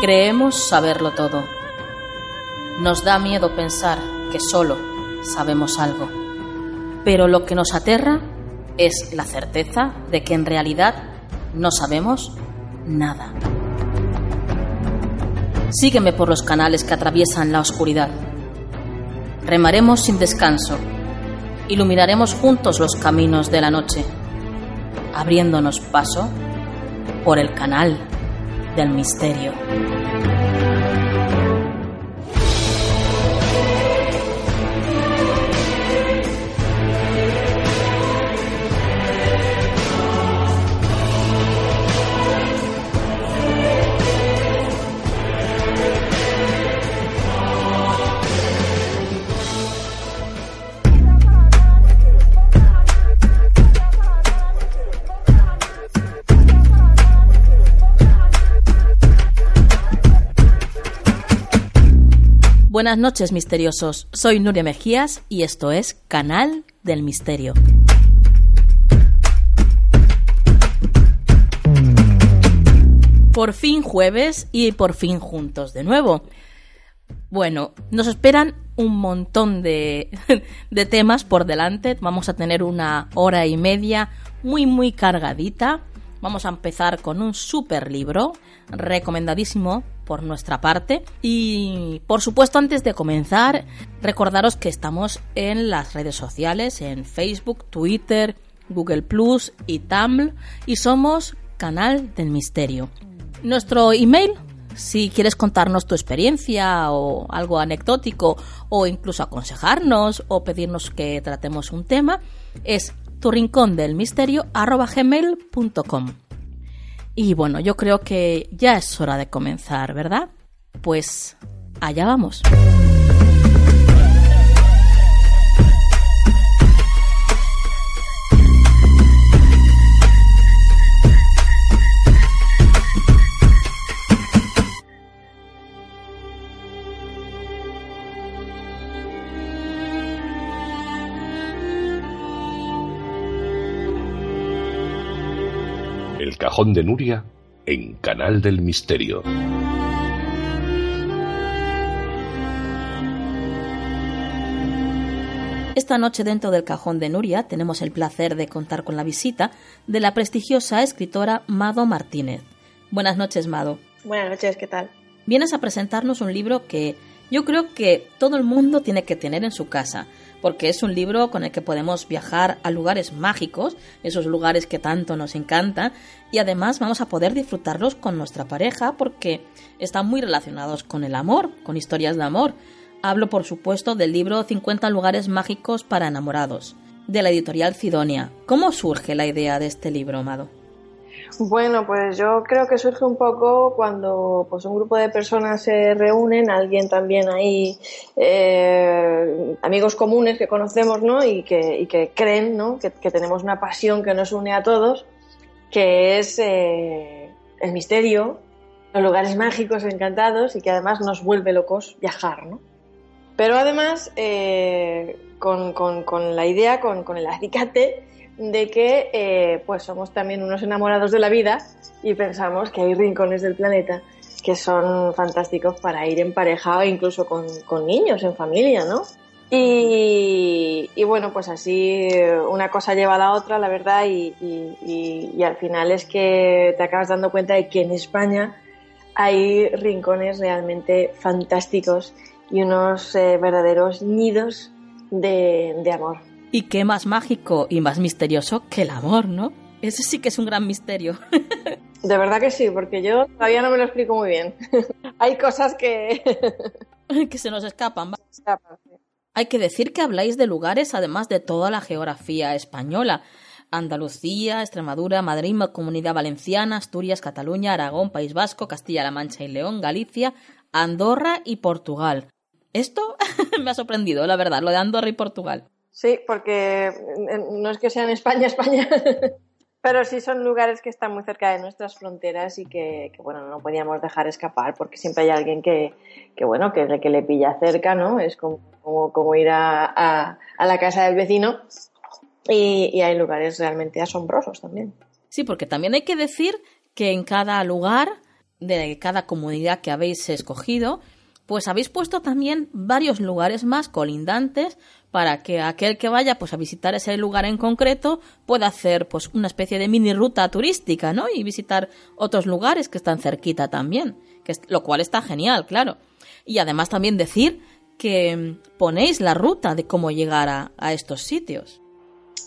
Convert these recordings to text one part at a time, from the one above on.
Creemos saberlo todo. Nos da miedo pensar que solo sabemos algo. Pero lo que nos aterra es la certeza de que en realidad no sabemos nada. Sígueme por los canales que atraviesan la oscuridad. Remaremos sin descanso. Iluminaremos juntos los caminos de la noche, abriéndonos paso por el canal del misterio. Buenas noches, misteriosos. Soy Nuria Mejías y esto es Canal del Misterio. Por fin jueves y por fin juntos de nuevo. Bueno, nos esperan un montón de, de temas por delante. Vamos a tener una hora y media muy, muy cargadita. Vamos a empezar con un super libro, recomendadísimo por nuestra parte. Y por supuesto, antes de comenzar, recordaros que estamos en las redes sociales, en Facebook, Twitter, Google Plus y Tumblr, y somos Canal del Misterio. Nuestro email, si quieres contarnos tu experiencia o algo anecdótico, o incluso aconsejarnos o pedirnos que tratemos un tema, es tu rincón del. Y bueno, yo creo que ya es hora de comenzar, ¿verdad? Pues allá vamos. El cajón de Nuria en Canal del Misterio. Esta noche dentro del cajón de Nuria tenemos el placer de contar con la visita de la prestigiosa escritora Mado Martínez. Buenas noches, Mado. Buenas noches, ¿qué tal? Vienes a presentarnos un libro que yo creo que todo el mundo tiene que tener en su casa, porque es un libro con el que podemos viajar a lugares mágicos, esos lugares que tanto nos encantan, y además vamos a poder disfrutarlos con nuestra pareja porque están muy relacionados con el amor, con historias de amor. Hablo, por supuesto, del libro 50 lugares mágicos para enamorados, de la editorial Cidonia. ¿Cómo surge la idea de este libro, Amado? Bueno, pues yo creo que surge un poco cuando pues un grupo de personas se reúnen, alguien también ahí, eh, amigos comunes que conocemos, ¿no? Y que, y que creen, ¿no? Que, que, tenemos una pasión que nos une a todos, que es eh, el misterio, los lugares mágicos encantados y que además nos vuelve locos viajar, ¿no? Pero además, eh, con, con, con, la idea, con, con el acicate de que eh, pues somos también unos enamorados de la vida y pensamos que hay rincones del planeta que son fantásticos para ir en pareja o incluso con, niños, en familia, ¿no? Y, bueno, pues así una cosa lleva a la otra, la verdad, y, al final es que te acabas dando cuenta de que en España hay rincones realmente fantásticos y unos eh, verdaderos nidos de amor. Y qué más mágico y más misterioso que el amor, ¿no? Ese sí que es un gran misterio. De verdad que sí, porque yo todavía no me lo explico muy bien. Hay cosas que... que se nos escapan. Se escapan sí. Hay que decir que habláis de lugares además de toda la geografía española. Andalucía, Extremadura, Madrid, Comunidad Valenciana, Asturias, Cataluña, Aragón, País Vasco, Castilla-La Mancha y León, Galicia, Andorra y Portugal. Esto me ha sorprendido, la verdad, lo de Andorra y Portugal. Sí, porque no es que sean España, España, pero sí son lugares que están muy cerca de nuestras fronteras y que, bueno, no podíamos dejar escapar porque siempre hay alguien que, que bueno, que, que le pilla cerca, ¿no? Es como, como, ir a, a, a, la casa del vecino y, y hay lugares realmente asombrosos también. Sí, porque también hay que decir que en cada lugar de cada comunidad que habéis escogido, pues habéis puesto también varios lugares más colindantes para que aquel que vaya pues a visitar ese lugar en concreto pueda hacer pues una especie de mini ruta turística, ¿no? Y visitar otros lugares que están cerquita también, que lo cual está genial, claro. Y además también decir que ponéis la ruta de cómo llegar a, estos sitios.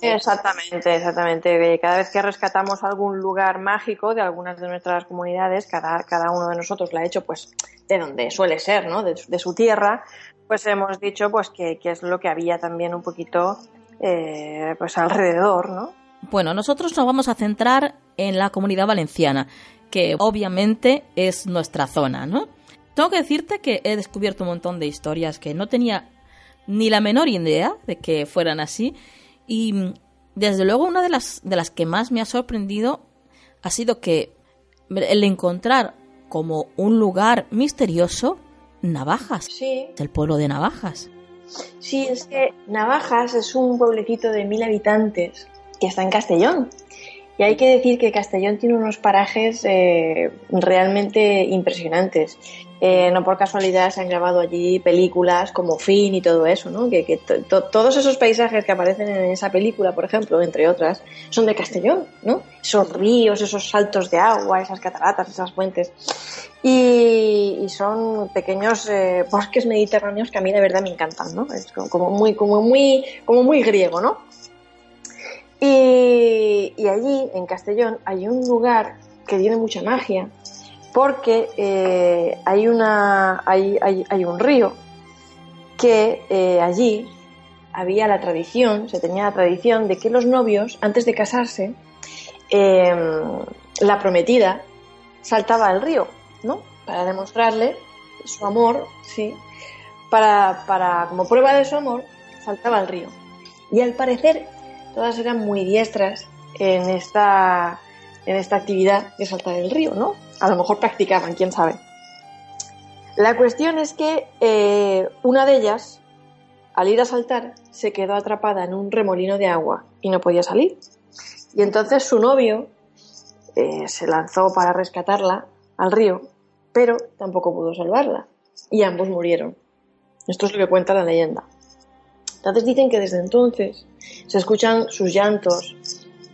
Exactamente, exactamente. Cada vez que rescatamos algún lugar mágico de algunas de nuestras comunidades, cada, cada uno de nosotros lo ha hecho pues de donde suele ser, ¿no? De, de su tierra, pues hemos dicho pues que, que, es lo que había también un poquito eh, pues alrededor, ¿no? Bueno, nosotros nos vamos a centrar en la comunidad valenciana, que obviamente es nuestra zona, ¿no? Tengo que decirte que he descubierto un montón de historias que no tenía ni la menor idea de que fueran así y desde luego una de las, de las que más me ha sorprendido ha sido que el encontrar como un lugar misterioso Navajas. Sí. El pueblo de Navajas. Sí, es que Navajas es un pueblecito de mil habitantes que está en Castellón. Y hay que decir que Castellón tiene unos parajes eh, realmente impresionantes. Eh, no por casualidad se han grabado allí películas como Fin y todo eso, ¿no? Que, que to todos esos paisajes que aparecen en esa película, por ejemplo, entre otras, son de Castellón, ¿no? Esos ríos, esos saltos de agua, esas cataratas, esas fuentes. Y, y son pequeños eh, bosques mediterráneos que a mí de verdad me encantan, ¿no? Es como muy, como muy, como muy griego, ¿no? Y, allí, en Castellón, hay un lugar que tiene mucha magia, porque eh, hay, una, hay, hay, hay, un río que eh, allí había la tradición, se tenía la tradición de que los novios, antes de casarse, eh, la prometida saltaba al río, ¿no? Para demostrarle su amor, sí. Para, para, como prueba de su amor, saltaba al río. Y al parecer todas eran muy diestras en esta, en esta actividad de saltar el río, ¿no? A lo mejor practicaban, quién sabe. La cuestión es que eh, una de ellas, al ir a saltar, se quedó atrapada en un remolino de agua y no podía salir. Y entonces su novio eh, se lanzó para rescatarla al río, pero tampoco pudo salvarla. Y ambos murieron. Esto es lo que cuenta la leyenda. Entonces dicen que desde entonces se escuchan sus llantos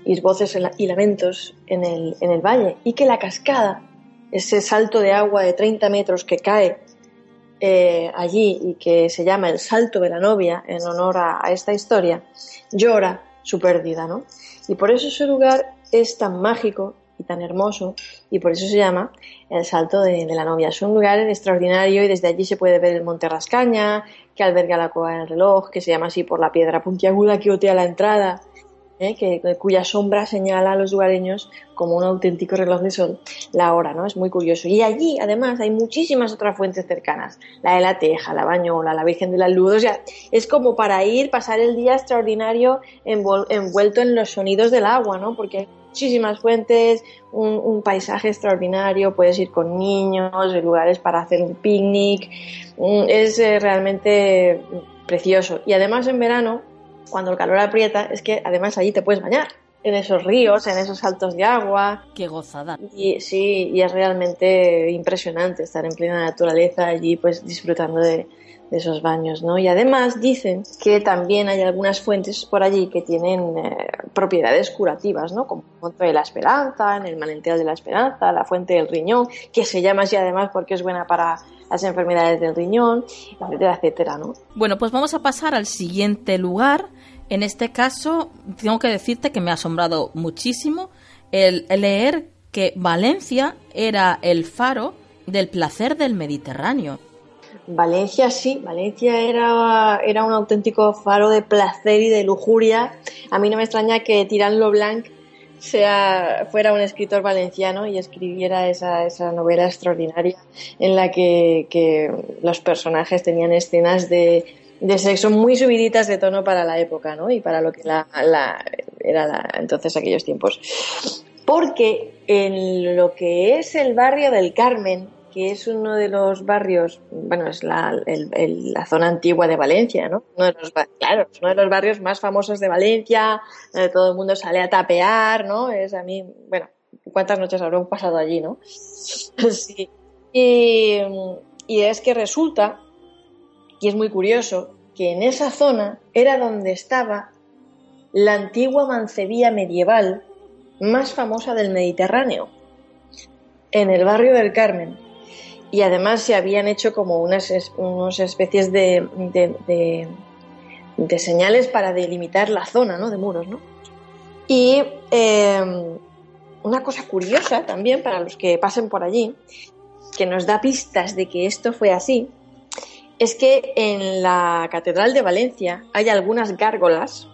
y voces y lamentos en el, en el valle y que la cascada, ese salto de agua de 30 metros que cae eh, allí y que se llama el salto de la novia en honor a, a esta historia, llora su pérdida, ¿no? Y por eso ese lugar es tan mágico y tan hermoso y por eso se llama el Salto de, la Novia. Es un lugar extraordinario y desde allí se puede ver el Monte Rascaña, que alberga la Cueva del Reloj, que se llama así por la piedra puntiaguda que otea la entrada, ¿eh? que, cuya sombra señala a los lugareños como un auténtico reloj de sol la hora, ¿no? Es muy curioso. Y allí, además, hay muchísimas otras fuentes cercanas. La de la Teja, la Bañola, la Virgen de la Luz. O es como para ir, pasar el día extraordinario envuelto en los sonidos del agua, ¿no? Porque muchísimas fuentes, un, un, paisaje extraordinario, puedes ir con niños, lugares para hacer un picnic, es eh, realmente precioso. Y además en verano, cuando el calor aprieta, es que además allí te puedes bañar en esos ríos, en esos saltos de agua. Qué gozada. Y sí, y es realmente impresionante estar en plena naturaleza allí, pues disfrutando de, de esos baños, ¿no? Y además dicen que también hay algunas fuentes por allí que tienen eh, propiedades curativas, ¿no? Como Monte de la Esperanza, en el Manantial de la Esperanza, la Fuente del Riñón, que se llama así además porque es buena para las enfermedades del riñón, etcétera, etcétera, ¿no? Bueno, pues vamos a pasar al siguiente lugar. En este caso, tengo que decirte que me ha asombrado muchísimo el leer que Valencia era el faro del placer del Mediterráneo. Valencia sí, Valencia era, era un auténtico faro de placer y de lujuria. A mí no me extraña que Tirán Blanc sea, fuera un escritor valenciano y escribiera esa, esa novela extraordinaria en la que, los personajes tenían escenas de, de sexo muy subiditas de tono para la época, ¿no? Y para lo que la, era la, entonces aquellos tiempos. Porque en lo que es el barrio del Carmen, que es uno de los barrios, bueno, es la, la zona antigua de Valencia, ¿no? Claro, es uno de los barrios más famosos de Valencia, donde todo el mundo sale a tapear, ¿no? Es a mí, bueno, ¿cuántas noches habrán pasado allí, no? sí. Y, y es que resulta, y es muy curioso, que en esa zona era donde estaba la antigua mancebía medieval más famosa del Mediterráneo, en el barrio del Carmen y además se habían hecho como unas, especies de, de, señales para delimitar la zona ¿no? de muros. ¿no? Y eh, una cosa curiosa también para los que pasen por allí, que nos da pistas de que esto fue así, es que en la Catedral de Valencia hay algunas gárgolas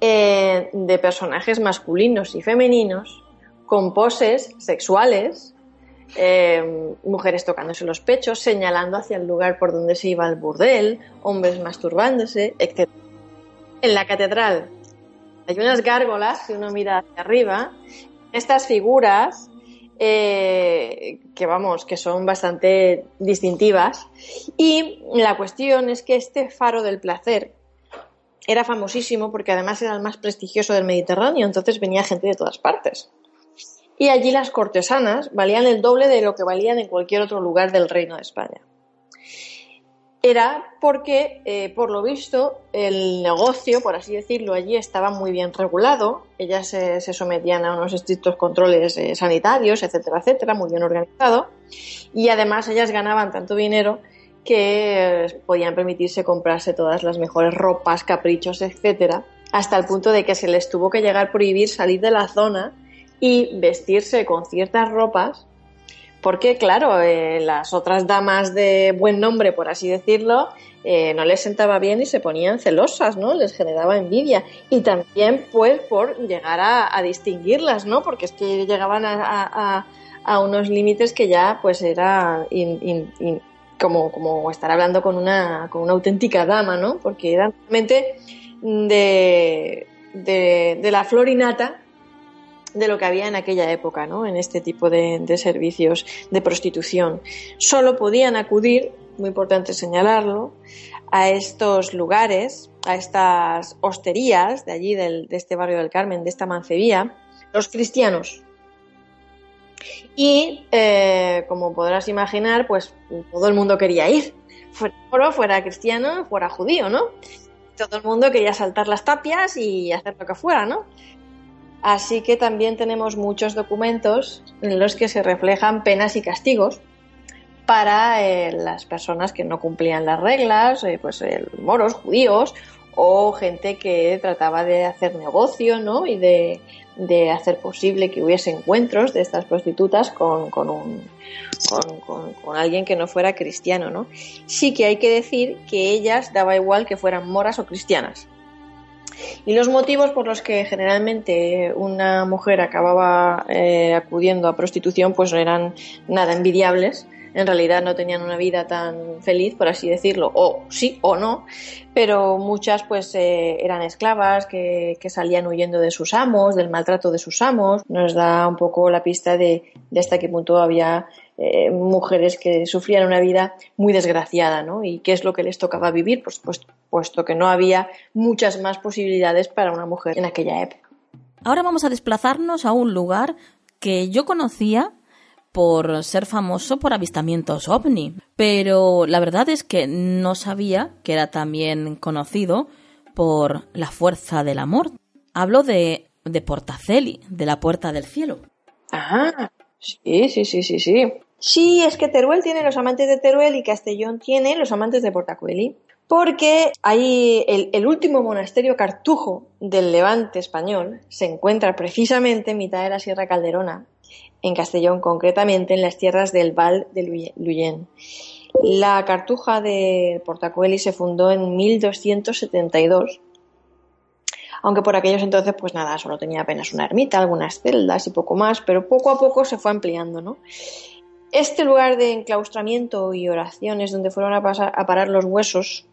eh, de personajes masculinos y femeninos con poses sexuales eh, mujeres tocándose los pechos, señalando hacia el lugar por donde se iba el burdel, hombres masturbándose, etc. En la catedral hay unas gárgolas, si uno mira hacia arriba, estas figuras eh, que vamos, que son bastante distintivas. Y la cuestión es que este faro del placer era famosísimo porque además era el más prestigioso del Mediterráneo, entonces venía gente de todas partes y allí las cortesanas valían el doble de lo que valían en cualquier otro lugar del Reino de España. Era porque, eh, por lo visto, el negocio, por así decirlo, allí estaba muy bien regulado, ellas se, se sometían a unos estrictos controles eh, sanitarios, etcétera, etcétera, muy bien organizado, y además ellas ganaban tanto dinero que eh, podían permitirse comprarse todas las mejores ropas, caprichos, etcétera, hasta el punto de que se les tuvo que llegar a prohibir salir de la zona y vestirse con ciertas ropas, porque claro, eh, las otras damas de buen nombre, por así decirlo, eh, no les sentaba bien y se ponían celosas, ¿no? Les generaba envidia. Y también, pues, por llegar a, distinguirlas, ¿no? Porque es que llegaban a, a, unos límites que ya, pues, era como, como estar hablando con una, con una auténtica dama, ¿no? Porque eran realmente de, de, de la florinata de lo que había en aquella época, ¿no? En este tipo de, servicios de prostitución. Solo podían acudir, muy importante señalarlo, a estos lugares, a estas hosterías de allí, del, de este barrio del Carmen, de esta mancebía, los cristianos. Y, eh, como podrás imaginar, pues todo el mundo quería ir. Fuera moro, fuera cristiano, fuera judío, ¿no? Todo el mundo quería saltar las tapias y hacer lo que fuera, ¿no? Así que también tenemos muchos documentos en los que se reflejan penas y castigos para eh, las personas que no cumplían las reglas, eh, pues eh, moros, judíos o gente que trataba de hacer negocio ¿no? y de, de hacer posible que hubiese encuentros de estas prostitutas con, con, un, con, alguien que no fuera cristiano. ¿no? Sí que hay que decir que ellas daba igual que fueran moras o cristianas. Y los motivos por los que generalmente una mujer acababa eh, acudiendo a prostitución pues no eran nada envidiables. En realidad no tenían una vida tan feliz, por así decirlo, o sí o no, pero muchas pues eh, eran esclavas que, que, salían huyendo de sus amos, del maltrato de sus amos. Nos da un poco la pista de, de hasta qué punto había eh, mujeres que sufrían una vida muy desgraciada, ¿no? ¿Y qué es lo que les tocaba vivir? Pues, pues, puesto que no había muchas más posibilidades para una mujer en aquella época. Ahora vamos a desplazarnos a un lugar que yo conocía por ser famoso por avistamientos ovni, pero la verdad es que no sabía que era también conocido por la fuerza del amor. Hablo de, de Portaceli, de la Puerta del Cielo. Ah, sí, sí, sí, sí, sí. Sí, es que Teruel tiene los amantes de Teruel y Castellón tiene los amantes de Portacueli. Porque ahí el, el, último monasterio cartujo del levante español se encuentra precisamente en mitad de la Sierra Calderona, en Castellón, concretamente en las tierras del Val de Luyen. La cartuja de Portacueli se fundó en 1272, aunque por aquellos entonces, pues nada, solo tenía apenas una ermita, algunas celdas y poco más, pero poco a poco se fue ampliando, ¿no? Este lugar de enclaustramiento y oraciones donde fueron a, parar los huesos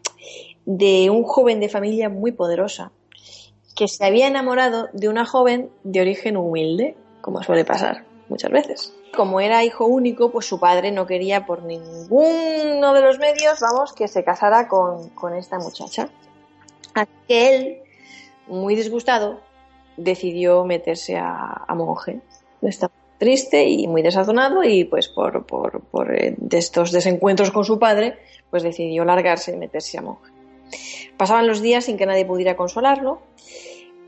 de un joven de familia muy poderosa que se había enamorado de una joven de origen humilde, como suele pasar muchas veces. Como era hijo único, pues su padre no quería por ninguno de los medios, vamos, que se casara con, con esta muchacha. Así que él, muy disgustado, decidió meterse a, a monje. Estaba triste y muy desazonado y pues por, por, por eh, estos desencuentros con su padre, pues decidió largarse y meterse a monje. Pasaban los días sin que nadie pudiera consolarlo,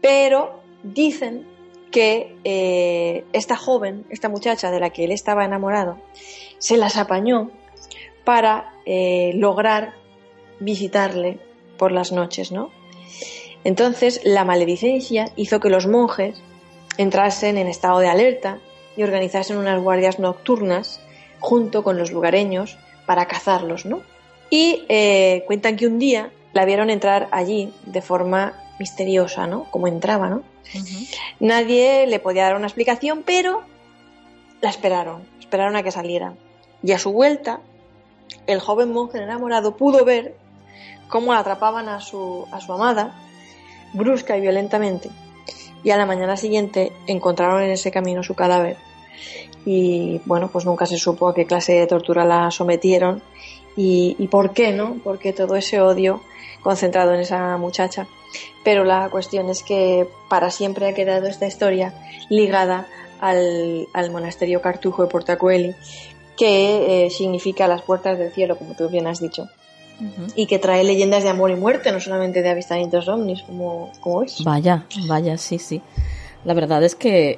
pero dicen que eh, esta joven, esta muchacha de la que él estaba enamorado, se las apañó para eh, lograr visitarle por las noches, ¿no? Entonces la maledicencia hizo que los monjes entrasen en estado de alerta y organizasen unas guardias nocturnas junto con los lugareños para cazarlos, ¿no? Y eh, cuentan que un día la vieron entrar allí de forma misteriosa, ¿no? Como entraba, ¿no? Nadie le podía dar una explicación, pero la esperaron, esperaron a que saliera. Y a su vuelta, el joven monje enamorado pudo ver cómo atrapaban a su, a su amada, brusca y violentamente. Y a la mañana siguiente encontraron en ese camino su cadáver. Y bueno, pues nunca se supo a qué clase de tortura la sometieron y, por qué, ¿no? Porque todo ese odio concentrado en esa muchacha. Pero la cuestión es que para siempre ha quedado esta historia ligada al, al monasterio Cartujo de Portacueli, que eh, significa las puertas del cielo, como tú bien has dicho. Y que trae leyendas de amor y muerte, no solamente de avistamientos ovnis, como, como es. Vaya, vaya, sí, sí. La verdad es que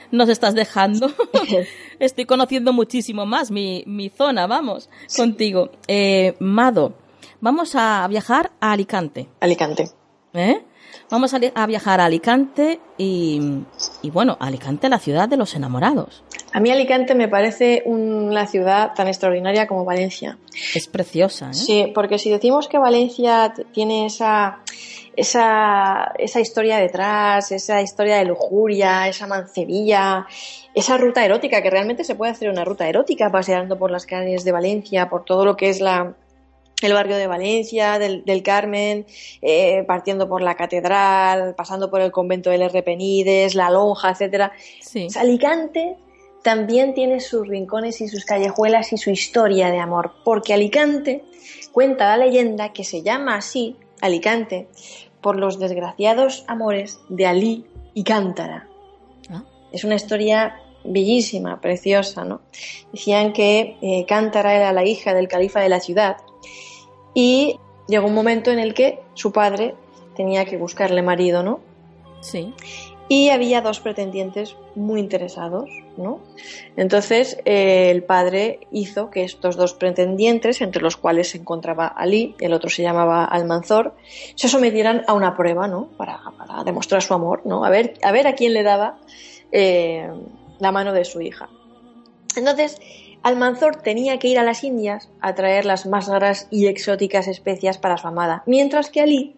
nos estás dejando. Estoy conociendo muchísimo más mi, mi zona, vamos, contigo. Eh, Mado, vamos a viajar a Alicante. Alicante. ¿eh? Vamos a, viajar a Alicante y, y bueno, Alicante, la ciudad de los enamorados. A mí Alicante me parece una ciudad tan extraordinaria como Valencia. Es preciosa, ¿eh? Sí, porque si decimos que Valencia tiene esa, esa, esa historia detrás, esa historia de lujuria, esa mancebilla, esa ruta erótica, que realmente se puede hacer una ruta erótica paseando por las calles de Valencia, por todo lo que es la, el barrio de Valencia, del, del Carmen, eh, partiendo por la catedral, pasando por el convento del R. Penides, la lonja, etcétera. Sí. Alicante también tiene sus rincones y sus callejuelas y su historia de amor, porque Alicante cuenta la leyenda que se llama así, Alicante, por los desgraciados amores de Alí y Cántara. Ah. Es una historia bellísima, preciosa, ¿no? Decían que eh, Cántara era la hija del califa de la ciudad y llegó un momento en el que su padre tenía que buscarle marido, ¿no? Sí. y había dos pretendientes muy interesados, ¿no? Entonces eh, el padre hizo que estos dos pretendientes, entre los cuales se encontraba Ali, el otro se llamaba Almanzor, se sometieran a una prueba, ¿no? Para, para demostrar su amor, ¿no? A ver, a ver a quién le daba eh, la mano de su hija. Entonces, Almanzor tenía que ir a las Indias a traer las más raras y exóticas especias para su amada, mientras que Ali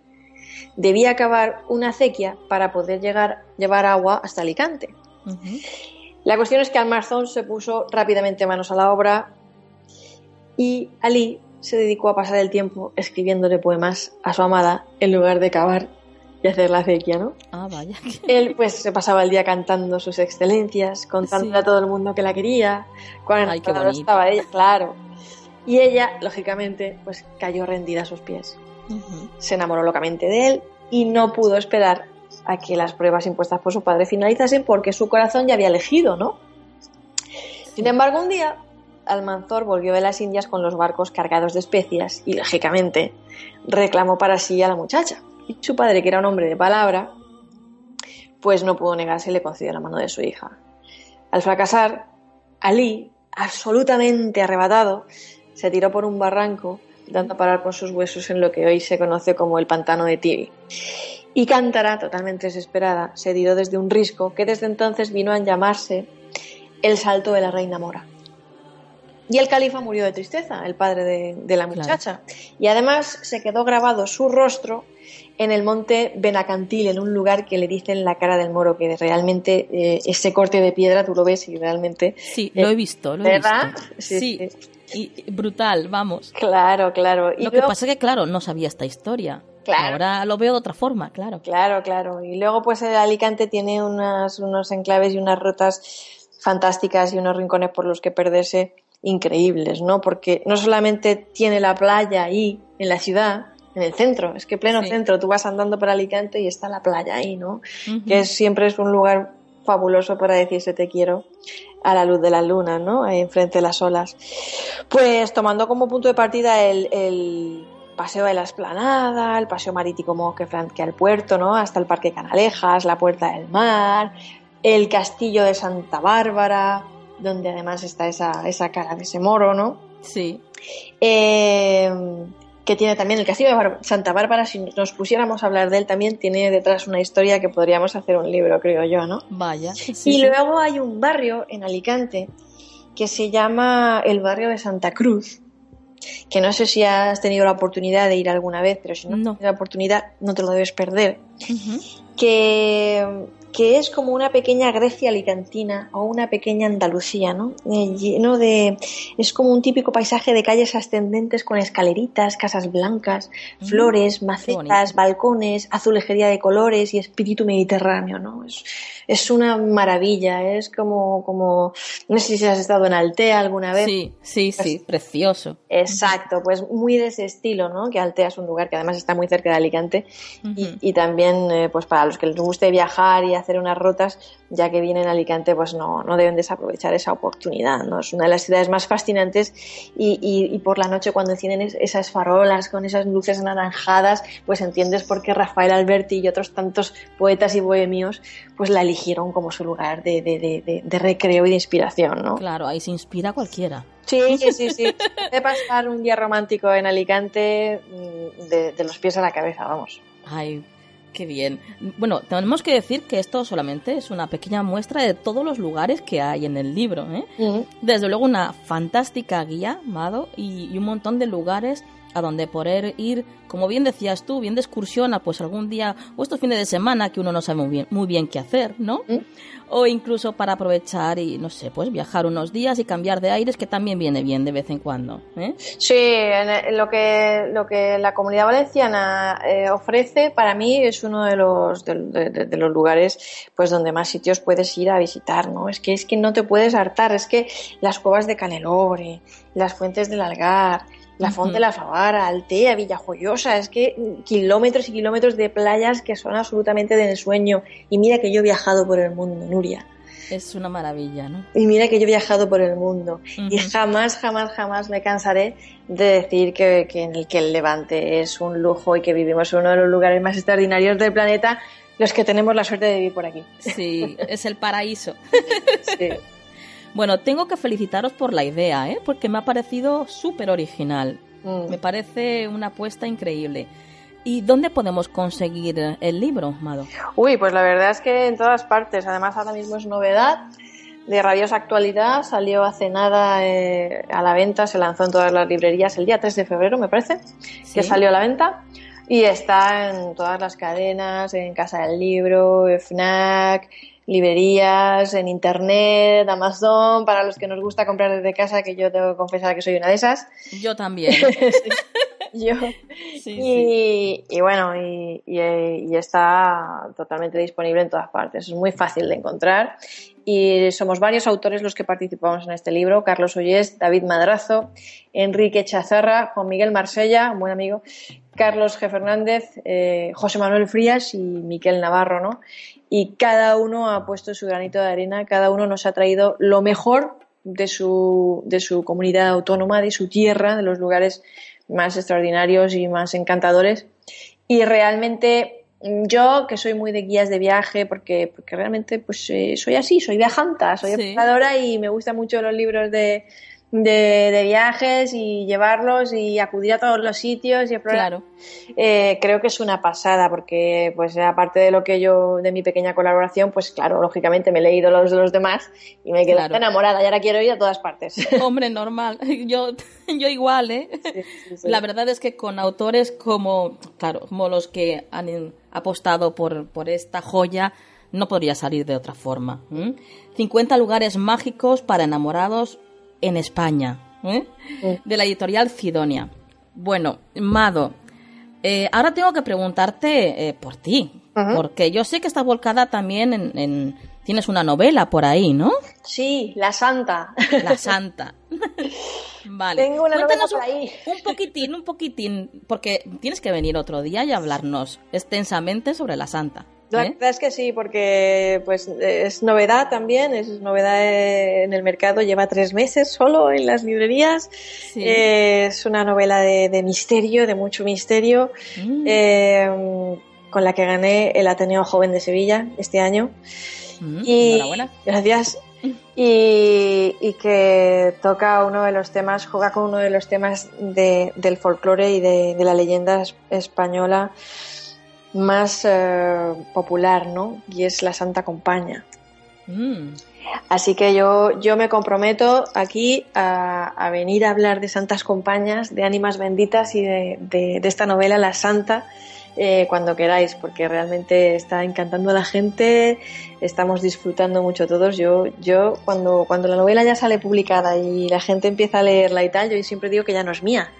debía cavar una acequia para poder llegar, llevar agua hasta Alicante. La cuestión es que Almanzor se puso rápidamente manos a la obra y Ali se dedicó a pasar el tiempo escribiéndole poemas a su amada en lugar de cavar y hacer la acequia, ¿no? Ah, vaya. Él pues se pasaba el día cantando sus excelencias, contándole Sí. a todo el mundo que la quería, cuán Ay, qué estaba ella, claro. Y ella, lógicamente, pues cayó rendida a sus pies. Se enamoró locamente de él y no pudo esperar a que las pruebas impuestas por su padre finalizasen porque su corazón ya había elegido, ¿no? Sin embargo, un día Almanzor volvió de las Indias con los barcos cargados de especias y, lógicamente, reclamó para sí a la muchacha. Y su padre, que era un hombre de palabra, pues no pudo negarse y le concedió la mano de su hija. Al fracasar, Ali, absolutamente arrebatado, se tiró por un barranco, dando a parar con sus huesos en lo que hoy se conoce como el pantano de Tibi. Y Cántara, totalmente desesperada, se tiró desde un risco que desde entonces vino a llamarse el salto de la reina mora. Y el califa murió de tristeza, el padre de, de la muchacha. Y además se quedó grabado su rostro en el monte Benacantil, en un lugar que le dicen la cara del moro, que realmente eh, ese corte de piedra tú lo ves y realmente... Sí, lo he visto, lo he ¿Verdad? visto. Sí, Sí, sí. Y, brutal, vamos. Claro, claro. Y Lo que pasa es que, claro, no sabía esta historia. Claro. Ahora lo veo de otra forma, claro. Claro, claro. Y luego, pues el Alicante tiene unas, unos enclaves y unas rutas fantásticas y unos rincones por los que perderse increíbles, ¿no? Porque no solamente tiene la playa ahí, en la ciudad, en el centro, es que pleno Sí. centro, tú vas andando por Alicante y está la playa ahí, ¿no? Que es- siempre es un lugar fabuloso para decirse te quiero a la luz de la luna, ¿no? Ahí enfrente de las olas. Pues tomando como punto de partida el, el paseo de la esplanada, el paseo marítimo que flanquea el puerto, ¿no? Hasta el Parque Canalejas, la Puerta del Mar, el Castillo de Santa Bárbara, donde además está esa, esa cara de ese moro, ¿no? Sí, Eh, que tiene también el Castillo de Bar- Santa Bárbara, si nos pusiéramos a hablar de él también, tiene detrás una historia que podríamos hacer un libro, creo yo, ¿no? vaya. Sí, y sí. luego hay un barrio en Alicante que se llama el barrio de Santa Cruz, que no sé si has tenido la oportunidad de ir alguna vez, pero si no, No. tienes la oportunidad no te lo debes perder, que, que es como una pequeña Grecia alicantina o una pequeña Andalucía, ¿no? Eh, lleno de... es como un típico paisaje de calles ascendentes con escaleritas, casas blancas, Mm, flores, macetas, balcones, azulejería de colores y espíritu mediterráneo, ¿no? Es, es una maravilla, es como, como... no sé si has estado en Altea alguna vez. Sí, sí, sí, precioso. Exacto, pues muy de ese estilo, ¿no? Que Altea es un lugar que además está muy cerca de Alicante y, y también, eh, pues para los que les guste viajar y hacer unas rutas, ya que vienen a Alicante, pues no, no deben desaprovechar esa oportunidad, ¿no? Es una de las ciudades más fascinantes y, y- y por la noche cuando encienden es- esas farolas con esas luces anaranjadas, pues entiendes por qué Rafael Alberti y otros tantos poetas y bohemios, pues la eligieron como su lugar de, de- de- de- de recreo y de inspiración, ¿no? Claro, ahí se inspira cualquiera. Sí, sí, sí. De pasar un día romántico en Alicante mm, de, los pies a la cabeza, vamos. Ay, qué bien. Bueno, tenemos que decir que esto solamente es una pequeña muestra de todos los lugares que hay en el libro. ¿eh? Desde luego una fantástica guía, Mado, y, y un montón de lugares a donde poder ir, como bien decías tú, bien de excursión a pues algún día o estos fines de semana que uno no sabe muy bien, muy bien qué hacer, ¿no? Mm. O incluso para aprovechar y, no sé, pues viajar unos días y cambiar de aires, que también viene bien de vez en cuando, ¿eh? Sí, en lo que, lo que la comunidad valenciana eh, ofrece, para mí es uno de los, de, de- de los lugares pues donde más sitios puedes ir a visitar, ¿no? Es que, es que no te puedes hartar, es que las cuevas de Canelore, las fuentes del Algar, la. Font de la Favara, Altea, Villajoyosa, es que kilómetros y kilómetros de playas que son absolutamente de ensueño. Y mira que yo he viajado por el mundo, Nuria. Es una maravilla, ¿no? Y mira que yo he viajado por el mundo y jamás, jamás, jamás me cansaré de decir que, que en el que el Levante es un lujo y que vivimos en uno de los lugares más extraordinarios del planeta, los que tenemos la suerte de vivir por aquí. Sí, es el paraíso. Sí. Bueno, tengo que felicitaros por la idea, ¿eh? porque me ha parecido súper original. Mm. Me parece una apuesta increíble. ¿Y dónde podemos conseguir el libro, Mado? Uy, pues la verdad es que en todas partes. Además, ahora mismo es novedad de rabiosa actualidad. Salió hace nada eh, a la venta, se lanzó en todas las librerías el día 3 de febrero, me parece, que salió a la venta. Y está en todas las cadenas, en Casa del Libro, FNAC, librerías, en Internet, Amazon, para los que nos gusta comprar desde casa, que yo tengo que confesar que soy una de esas. Yo también. Yo, Sí, sí. y, y bueno, y, y- y está totalmente disponible en todas partes. Es muy fácil de encontrar. Y somos varios autores los que participamos en este libro. Carlos Ollés, David Madrazo, Enrique Chazarra, Juan Miguel Marsella, un buen amigo, Carlos G. Fernández, eh, José Manuel Frías y Miquel Navarro, ¿no? Y cada uno ha puesto su granito de arena, cada uno nos ha traído lo mejor de su, de su comunidad autónoma, de su tierra, de los lugares más extraordinarios y más encantadores. Y realmente mm, yo, que soy muy de guías de viaje, porque, porque realmente pues eh, soy así, soy viajanta, soy Sí. exploradora y me gustan mucho los libros de, de, de viajes y llevarlos y acudir a todos los sitios y explorar. Claro. Eh, creo que es una pasada porque, pues, aparte de lo que yo, de mi pequeña colaboración, pues, claro, lógicamente me he leído los de los demás y me quedo Claro. enamorada y ahora quiero ir a todas partes. Hombre, normal. Yo, yo igual, ¿eh? sí, sí. La verdad es que con autores como, claro, como los que han apostado por, por esta joya, no podría salir de otra forma. ¿m? 50 lugares mágicos para enamorados en España, ¿eh? Sí. de la editorial Cidonia. Bueno, Mado, eh, ahora tengo que preguntarte eh, por ti, porque yo sé que estás volcada también en, en- Tienes una novela por ahí, ¿no? Sí, La Santa. La Santa. Vale. Tengo una novela Cuéntanos por un- ahí. Un, poquitín, un poquitín, porque tienes que venir otro día y hablarnos extensamente sobre la Santa. La ¿eh? verdad es que sí, porque pues es novedad también, es novedad en el mercado, lleva tres meses solo en las librerías. Sí. Eh, es una novela de, de misterio, de mucho misterio, Mm, eh, con la que gané el Ateneo Joven de Sevilla este año. mm, Y, Enhorabuena. Gracias. Y, y que toca uno de los temas, juega con uno de los temas de- del folclore y de, de la leyenda es- española más eh, popular, ¿no? Y es la Santa Compaña. Mm, Así que yo, yo me comprometo aquí a, a venir a hablar de santas compañas, de ánimas benditas y de, de- de esta novela, La Santa, eh, cuando queráis, porque realmente está encantando a la gente, estamos disfrutando mucho todos. Yo, yo cuando, cuando la novela ya sale publicada y la gente empieza a leerla y tal, yo siempre digo que ya no es mía.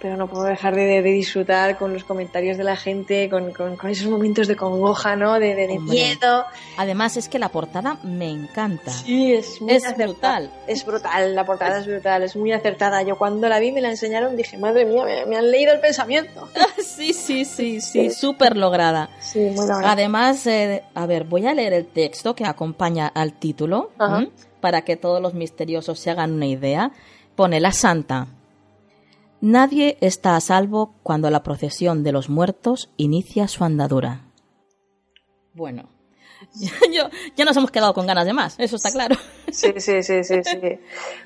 Pero no puedo dejar de, de disfrutar con los comentarios de la gente, con, con- con esos momentos de congoja, ¿no? De, de- miedo. Además es que la portada me encanta. Sí, es muy Es acertada. brutal. Es brutal, la portada es brutal, es muy acertada. Yo cuando la vi me la enseñaron dije, madre mía, me, me han leído el pensamiento. sí, sí, sí, sí, súper lograda. Sí, muy logrado. Además, eh, a ver, voy a leer el texto que acompaña al título para que todos los misteriosos se hagan una idea. Pone la santa. Nadie está a salvo cuando la procesión de los muertos inicia su andadura. Bueno, yo, ya nos hemos quedado con ganas de más, eso está claro. Sí, sí, sí, sí, sí.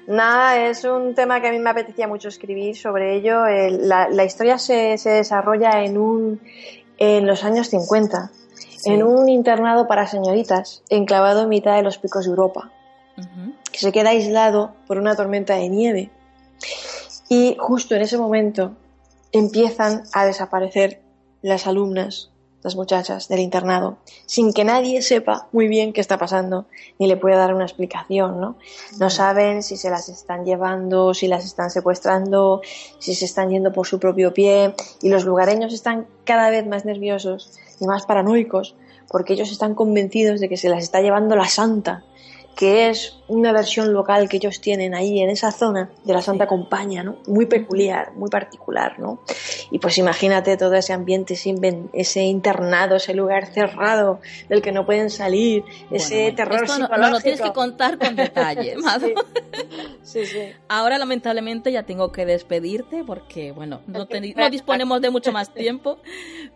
Nada, es un tema que a mí me apetecía mucho escribir sobre ello. El- la, la historia se, se desarrolla en un en los años 50, en un internado para señoritas, enclavado en mitad de los picos de Europa. Que se queda aislado por una tormenta de nieve. Y justo en ese momento empiezan a desaparecer las alumnas, las muchachas del internado, sin que nadie sepa muy bien qué está pasando, ni le pueda dar una explicación, ¿no? No saben si se las están llevando, si las están secuestrando, si se están yendo por su propio pie, y los lugareños están cada vez más nerviosos y más paranoicos, porque ellos están convencidos de que se las está llevando la santa, que es una versión local que ellos tienen ahí en esa zona de la Santa Compaña, ¿no? Muy peculiar, muy particular, ¿no? Y pues imagínate todo ese ambiente, ese, internado, ese lugar cerrado del que no pueden salir, ese Bueno, terror esto no, psicológico. no lo tienes que contar con detalle, Mado. Sí, sí. Ahora lamentablemente ya tengo que despedirte porque, bueno, no, ten- no disponemos de mucho más tiempo,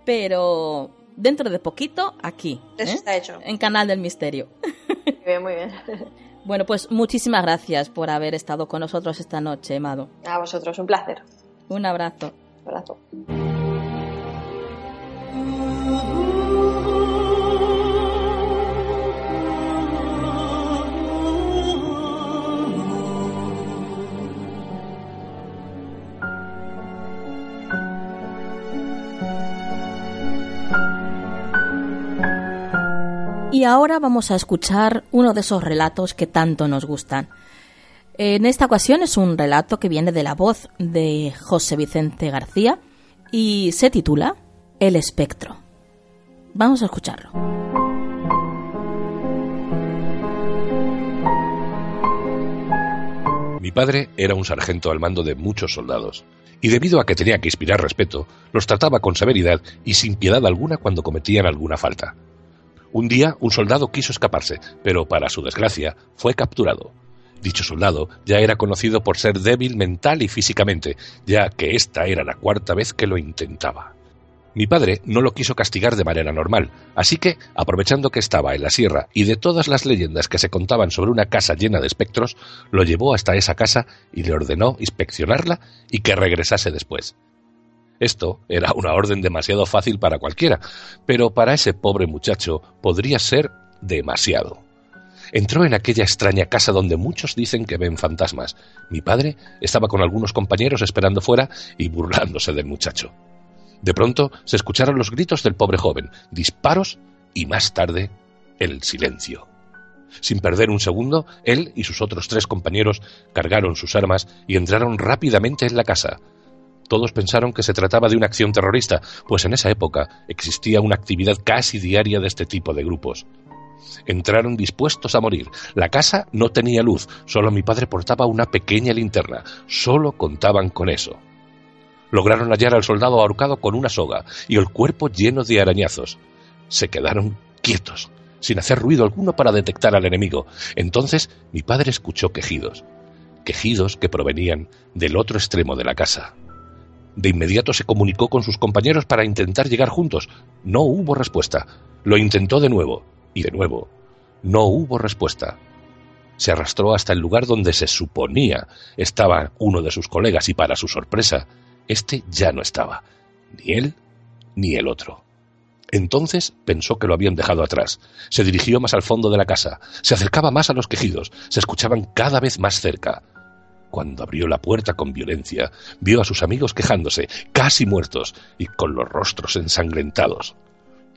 pero dentro de poquito aquí, Eso ¿eh? está hecho. en Canal del Misterio. Muy bien, muy bien. Bueno, pues muchísimas gracias por haber estado con nosotros esta noche, Mado. A vosotros, un placer. Un abrazo. Un abrazo. Y ahora vamos a escuchar uno de esos relatos que tanto nos gustan. En esta ocasión es un relato que viene de la voz de José Vicente García y se titula El espectro. Vamos a escucharlo. Mi padre era un sargento al mando de muchos soldados, y debido a que tenía que inspirar respeto, los trataba con severidad y sin piedad alguna cuando cometían alguna falta. Un día un soldado quiso escaparse, pero para su desgracia fue capturado. Dicho soldado ya era conocido por ser débil mental y físicamente, ya que esta era la cuarta vez que lo intentaba. Mi padre no lo quiso castigar de manera normal, así que, aprovechando que estaba en la sierra y de todas las leyendas que se contaban sobre una casa llena de espectros, lo llevó hasta esa casa y le ordenó inspeccionarla y que regresase después. Esto era una orden demasiado fácil para cualquiera, pero para ese pobre muchacho podría ser demasiado. Entró en aquella extraña casa donde muchos dicen que ven fantasmas. Mi padre estaba con algunos compañeros esperando fuera y burlándose del muchacho. De pronto se escucharon los gritos del pobre joven, disparos y más tarde el silencio. Sin perder un segundo, él y sus otros tres compañeros cargaron sus armas y entraron rápidamente en la casa. Todos pensaron que se trataba de una acción terrorista, pues en esa época existía una actividad casi diaria de este tipo de grupos. Entraron dispuestos a morir. La casa no tenía luz, solo mi padre portaba una pequeña linterna. Solo contaban con eso. Lograron hallar al soldado ahorcado con una soga y el cuerpo lleno de arañazos. Se quedaron quietos, sin hacer ruido alguno para detectar al enemigo. Entonces mi padre escuchó quejidos, quejidos que provenían del otro extremo de la casa. De inmediato se comunicó con sus compañeros para intentar llegar juntos. No hubo respuesta. Lo intentó de nuevo, y de nuevo. No hubo respuesta. Se arrastró hasta el lugar donde se suponía estaba uno de sus colegas y para su sorpresa, este ya no estaba. Ni él ni el otro. Entonces pensó que lo habían dejado atrás. Se dirigió más al fondo de la casa. Se acercaba más a los quejidos. Se escuchaban cada vez más cerca. Cuando abrió la puerta con violencia, vio a sus amigos quejándose, casi muertos y con los rostros ensangrentados.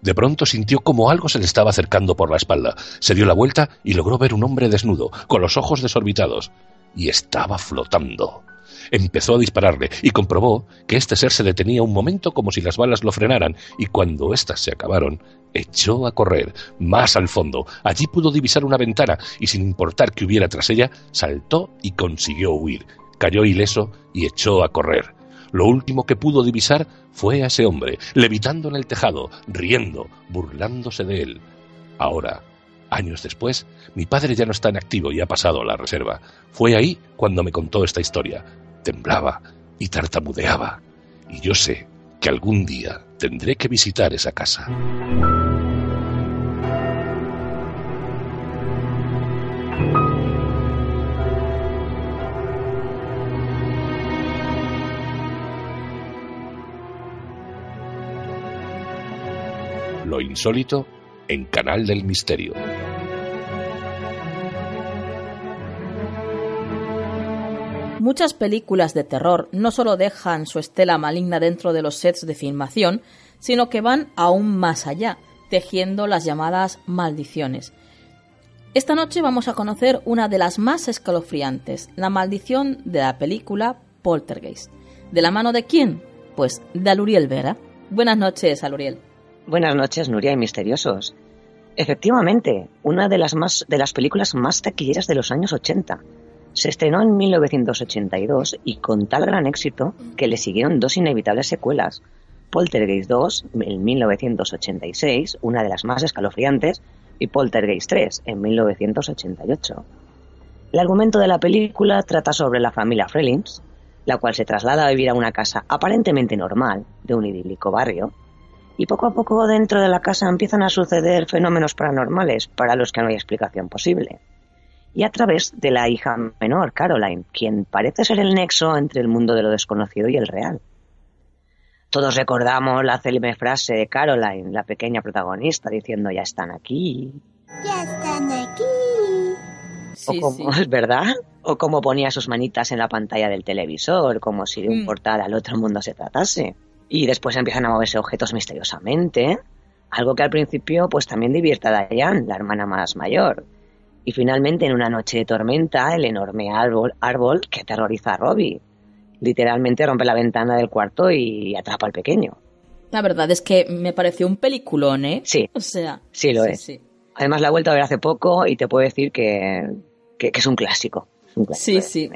De pronto sintió como algo se le estaba acercando por la espalda. Se dio la vuelta y logró ver un hombre desnudo, con los ojos desorbitados. Y estaba flotando. Empezó a dispararle y comprobó que este ser se detenía un momento como si las balas lo frenaran y cuando éstas se acabaron, echó a correr más al fondo. Allí pudo divisar una ventana y sin importar que hubiera tras ella, saltó y consiguió huir. Cayó ileso y echó a correr. Lo último que pudo divisar fue a ese hombre, levitando en el tejado, riendo, burlándose de él. Ahora, años después, mi padre ya no está en activo y ha pasado a la reserva. Fue ahí cuando me contó esta historia. Temblaba y tartamudeaba. Y yo sé que algún día tendré que visitar esa casa. Lo insólito en Canal del Misterio. Muchas películas de terror no solo dejan su estela maligna dentro de los sets de filmación, sino que van aún más allá, tejiendo las llamadas maldiciones. Esta noche vamos a conocer una de las más escalofriantes, la maldición de la película Poltergeist. ¿De la mano de quién? Pues de Aluriel Vera. Buenas noches, Aluriel. Buenas noches, Nuria y Misteriosos. Efectivamente, una de las, más, de las películas más taquilleras de los años 80. Se estrenó en 1982 y con tal gran éxito que le siguieron dos inevitables secuelas. Poltergeist 2 en 1986, una de las más escalofriantes, y Poltergeist 3 en 1988. El argumento de la película trata sobre la familia Frelins, la cual se traslada a vivir a una casa aparentemente normal de un idílico barrio, y poco a poco dentro de la casa empiezan a suceder fenómenos paranormales para los que no hay explicación posible. Y a través de la hija menor, Caroline, quien parece ser el nexo entre el mundo de lo desconocido y el real. Todos recordamos la célebre frase de Caroline, la pequeña protagonista, diciendo ya están aquí. Ya están aquí. o Sí, como, sí. ¿Es verdad? O como ponía sus manitas en la pantalla del televisor, como si de un Mm. portal al otro mundo se tratase. Y después empiezan a moverse objetos misteriosamente, algo que al principio pues también divierte a Diane, la hermana más mayor. Y finalmente en una noche de tormenta, el enorme árbol, árbol que aterroriza a Robbie. Literalmente rompe la ventana del cuarto y atrapa al pequeño. La verdad es que me pareció un peliculón, ¿eh? Sí. O sea, Sí, lo es. sí. Además la he vuelto a ver hace poco y te puedo decir que, que- que es un clásico. Es un clásico Sí, sí.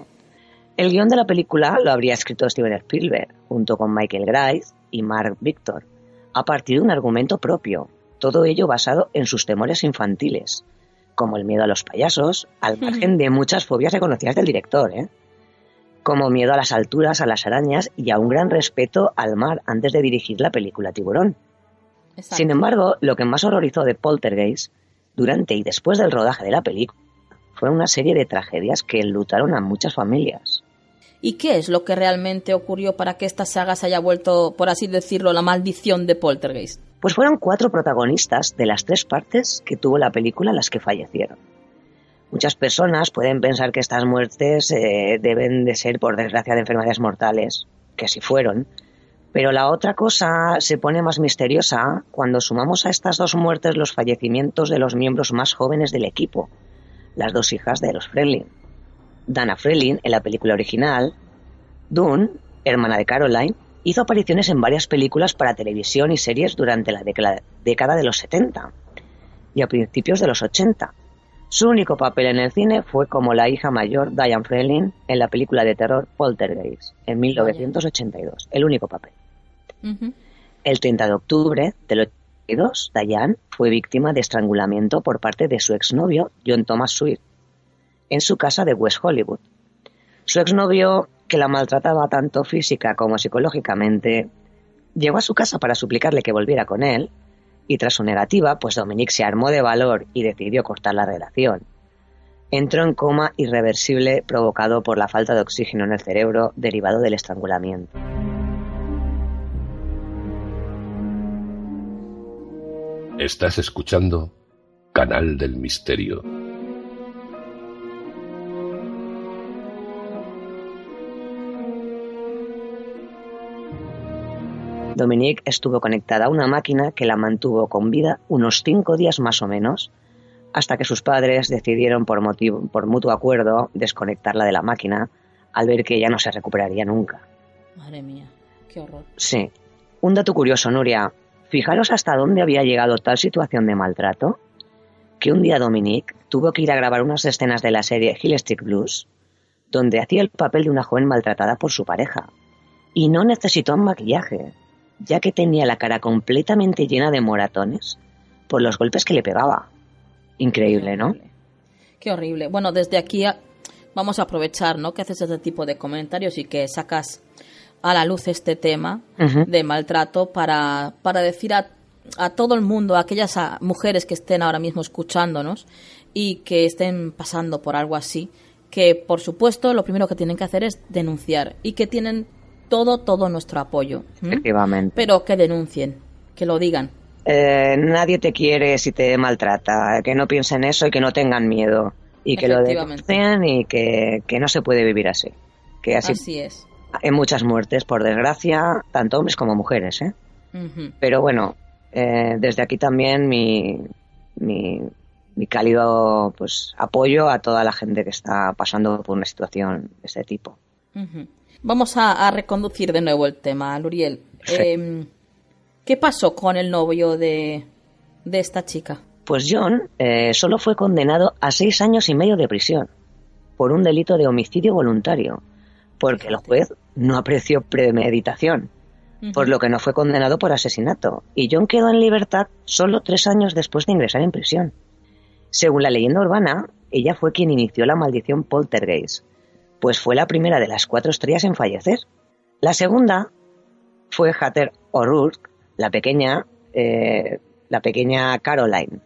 El guion de la película lo habría escrito Steven Spielberg, junto con Michael Grice y Mark Victor, a partir de un argumento propio, todo ello basado en sus temores infantiles, como el miedo a los payasos, al margen de muchas fobias reconocidas del director. ¿eh? como miedo a las alturas, a las arañas y a un gran respeto al mar antes de dirigir la película Tiburón. Exacto. Sin embargo, lo que más horrorizó de Poltergeist durante y después del rodaje de la película fue una serie de tragedias que enlutaron a muchas familias. ¿Y qué es lo que realmente ocurrió para que esta saga se haya vuelto, por así decirlo, la maldición de Poltergeist? Pues fueron cuatro protagonistas de las tres partes que tuvo la película las que fallecieron. Muchas personas pueden pensar que estas muertes eh, deben de ser, por desgracia, de enfermedades mortales, que así fueron, pero la otra cosa se pone más misteriosa cuando sumamos a estas dos muertes los fallecimientos de los miembros más jóvenes del equipo, las dos hijas de los Freeling. Dana Freeling en la película original, Dune, hermana de Caroline, hizo apariciones en varias películas para televisión y series durante la década, de los 70 y a principios de los 80. Su único papel en el cine fue como la hija mayor Diane Freeling en la película de terror Poltergeist en 1982. El único papel. El 30 de octubre del 82, Diane fue víctima de estrangulamiento por parte de su exnovio John Thomas Sweet en su casa de West Hollywood. Su exnovio, que la maltrataba tanto física como psicológicamente, llegó a su casa para suplicarle que volviera con él, y tras su negativa, pues Dominique se armó de valor y decidió cortar la relación. Entró en coma irreversible provocado por la falta de oxígeno en el cerebro derivado del estrangulamiento. Estás escuchando Canal del Misterio. Dominique estuvo conectada a una máquina que la mantuvo con vida unos cinco días más o menos, hasta que sus padres decidieron por, motivo, por mutuo acuerdo desconectarla de la máquina al ver que ella no se recuperaría nunca. Madre mía, qué horror. Sí. Un dato curioso, Nuria. Fijaros hasta dónde había llegado tal situación de maltrato, que un día Dominique tuvo que ir a grabar unas escenas de la serie Hill Street Blues, donde hacía el papel de una joven maltratada por su pareja. Y no necesitó maquillaje, ya que tenía la cara completamente llena de moratones por los golpes que le pegaba. Increíble, ¿no? horrible. Qué horrible. Bueno, desde aquí a- vamos a aprovechar, ¿no? Que haces este tipo de comentarios y que sacas a la luz este tema de maltrato para, para decir a, a todo el mundo, a aquellas a- mujeres que estén ahora mismo escuchándonos y que estén pasando por algo así, que por supuesto lo primero que tienen que hacer es denunciar y que tienen todo, todo nuestro apoyo. Efectivamente. Pero que denuncien, que lo digan. Eh, nadie te quiere si te maltrata, que no piensen eso y que no tengan miedo. Y que lo denuncien y que, que no se puede vivir así. Que así, Así es. hay muchas muertes, por desgracia, tanto hombres como mujeres, ¿eh? Pero bueno, eh, desde aquí también mi, mi, mi cálido pues, apoyo a toda la gente que está pasando por una situación de este tipo. Vamos a, a reconducir de nuevo el tema, Luriel. Sí. Em, ¿Qué pasó con el novio de, de esta chica? Pues John eh, solo fue condenado a seis años y medio de prisión por un delito de homicidio voluntario, porque el juez no apreció premeditación, por lo que no fue condenado por asesinato, y John quedó en libertad solo tres años después de ingresar en prisión. Según la leyenda urbana, ella fue quien inició la maldición Poltergeist, pues fue la primera de las cuatro estrellas en fallecer. La segunda fue Hatter O'Rourke, la pequeña, eh, la pequeña Caroline.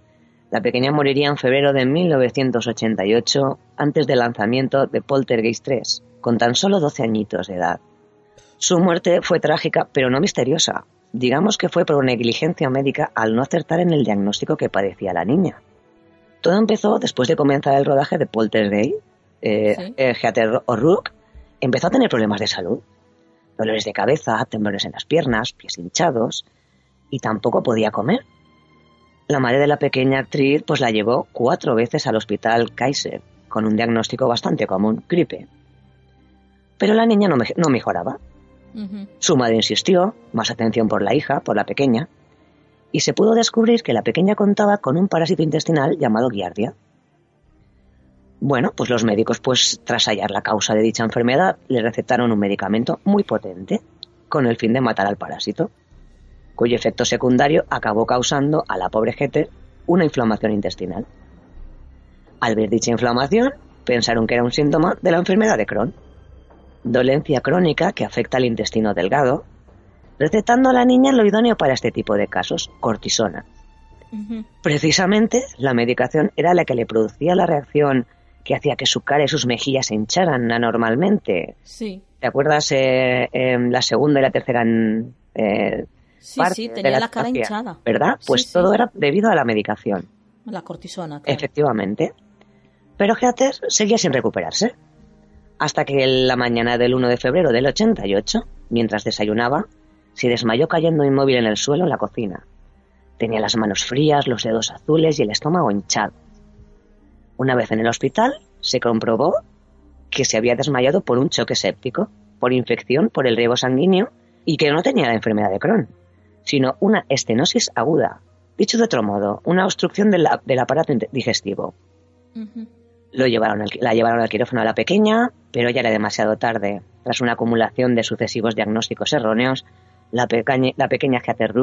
La pequeña moriría en febrero de 1988, antes del lanzamiento de Poltergeist 3, con tan solo 12 añitos de edad. Su muerte fue trágica, pero no misteriosa. Digamos que fue por negligencia médica al no acertar en el diagnóstico que padecía la niña. Todo empezó después de comenzar el rodaje de Poltergeist. Eh, Sí. Heather O'Rourke empezó a tener problemas de salud. Dolores de cabeza, temblores en las piernas, pies hinchados, y tampoco podía comer. La madre de la pequeña actriz pues la llevó cuatro veces al hospital Kaiser, con un diagnóstico bastante común, gripe. Pero la niña no, me- no mejoraba. Su madre insistió, más atención por la hija, por la pequeña, y se pudo descubrir que la pequeña contaba con un parásito intestinal llamado giardia. Bueno, pues los médicos, pues tras hallar la causa de dicha enfermedad, le recetaron un medicamento muy potente, con el fin de matar al parásito, cuyo efecto secundario acabó causando a la pobre Heather una inflamación intestinal. Al ver dicha inflamación, pensaron que era un síntoma de la enfermedad de Crohn. dolencia crónica que afecta al intestino delgado, recetando a la niña lo idóneo para este tipo de casos, cortisona. Precisamente la medicación era la que le producía la reacción que hacía que su cara y sus mejillas se hincharan anormalmente. Sí. ¿Te acuerdas eh, en la segunda y la tercera en, eh, Sí, parte sí, de tenía la, cara terapia? hinchada. ¿Verdad? Pues sí. todo era debido a la medicación. La cortisona, claro. Efectivamente. Pero Heather seguía sin recuperarse. Hasta que en la mañana del 1 de febrero del 88, mientras desayunaba, se desmayó cayendo inmóvil en el suelo en la cocina. Tenía las manos frías, los dedos azules y el estómago hinchado. Una vez en el hospital, se comprobó que se había desmayado por un choque séptico, por infección por el riego sanguíneo y que no tenía la enfermedad de Crohn, sino una estenosis aguda. Dicho de otro modo, una obstrucción del, del aparato digestivo. Lo llevaron al- la llevaron al quirófano a la pequeña, pero ya era demasiado tarde. Tras una acumulación de sucesivos diagnósticos erróneos, la, pequeña, la pequeña Heather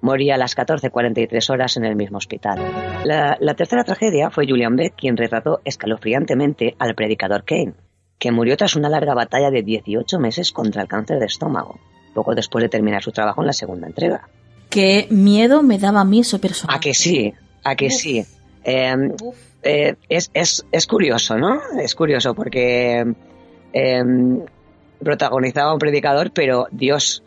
moría a las 14.43 horas en el mismo hospital. La, la tercera tragedia fue Julian Beck quien retrató escalofriantemente al predicador Kane, que murió tras una larga batalla de 18 meses contra el cáncer de estómago, poco después de terminar su trabajo en la segunda entrega. Qué miedo me daba a mí ese personaje. ¿A que sí? ¿A que Uf. sí? Eh, Uf. eh, es, es, es curioso, ¿no? Es curioso porque eh, protagonizaba a un predicador, pero Dios,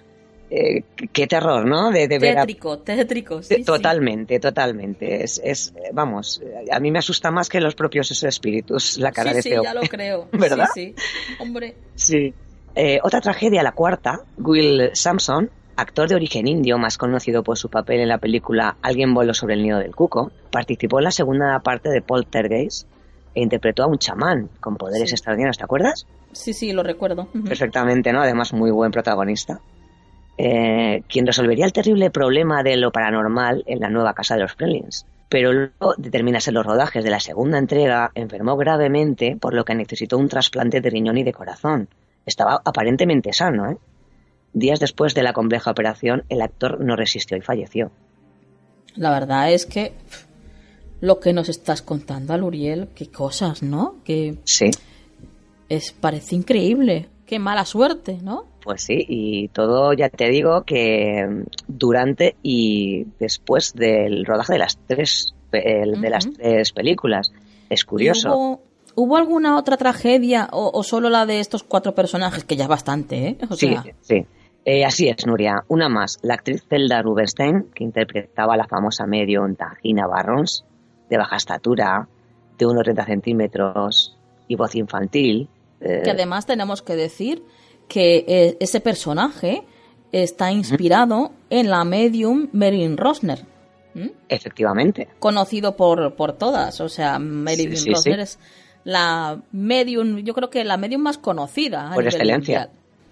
eh, qué terror, ¿no? De, de ver a- Tétrico, tétrico. sí, sí. totalmente, totalmente. Es, es, vamos, a mí me asusta más que los propios espíritus la cara sí, de sí, este ya lo hombre. creo. ¿Verdad? Sí, sí. Hombre. Sí. Eh, otra tragedia, la cuarta, Will Sampson, actor de origen indio, más conocido por su papel en la película Alguien voló sobre el nido del cuco, participó en la segunda parte de Poltergeist e interpretó a un chamán con poderes extraordinarios, ¿te acuerdas? Sí, sí, lo recuerdo. Perfectamente, ¿no? Además, muy buen protagonista. Eh, quien resolvería el terrible problema de lo paranormal en la nueva casa de los Prelins. Pero luego de terminarse los rodajes de la segunda entrega, enfermó gravemente, por lo que necesitó un trasplante de riñón y de corazón. Estaba aparentemente sano, ¿eh? Días después de la compleja operación, el actor no resistió y falleció. La verdad es que lo que nos estás contando, Aluriel, qué cosas, ¿no? Que Sí, es parece increíble. Qué mala suerte, ¿no? Pues sí, y todo ya te digo que durante y después del rodaje de las tres, el- de las tres películas. Es ¿Y curioso. ¿Hubo, hubo alguna otra tragedia o, o solo la de estos cuatro personajes? Que ya es bastante, ¿eh? O Sí, sea, sí. Eh, así es, Nuria. Una más. La actriz Zelda Rubinstein, que interpretaba a la famosa medium Tangina Barrons, de baja estatura, de unos 30 centímetros y voz infantil. eh, que además tenemos que decir que eh, ese personaje está inspirado en la medium Marilyn Rosner. efectivamente. conocido por, por todas. O sea, Marilyn Sí, sí, Rosner sí. es la medium, yo creo que la medium más conocida. Por excelencia.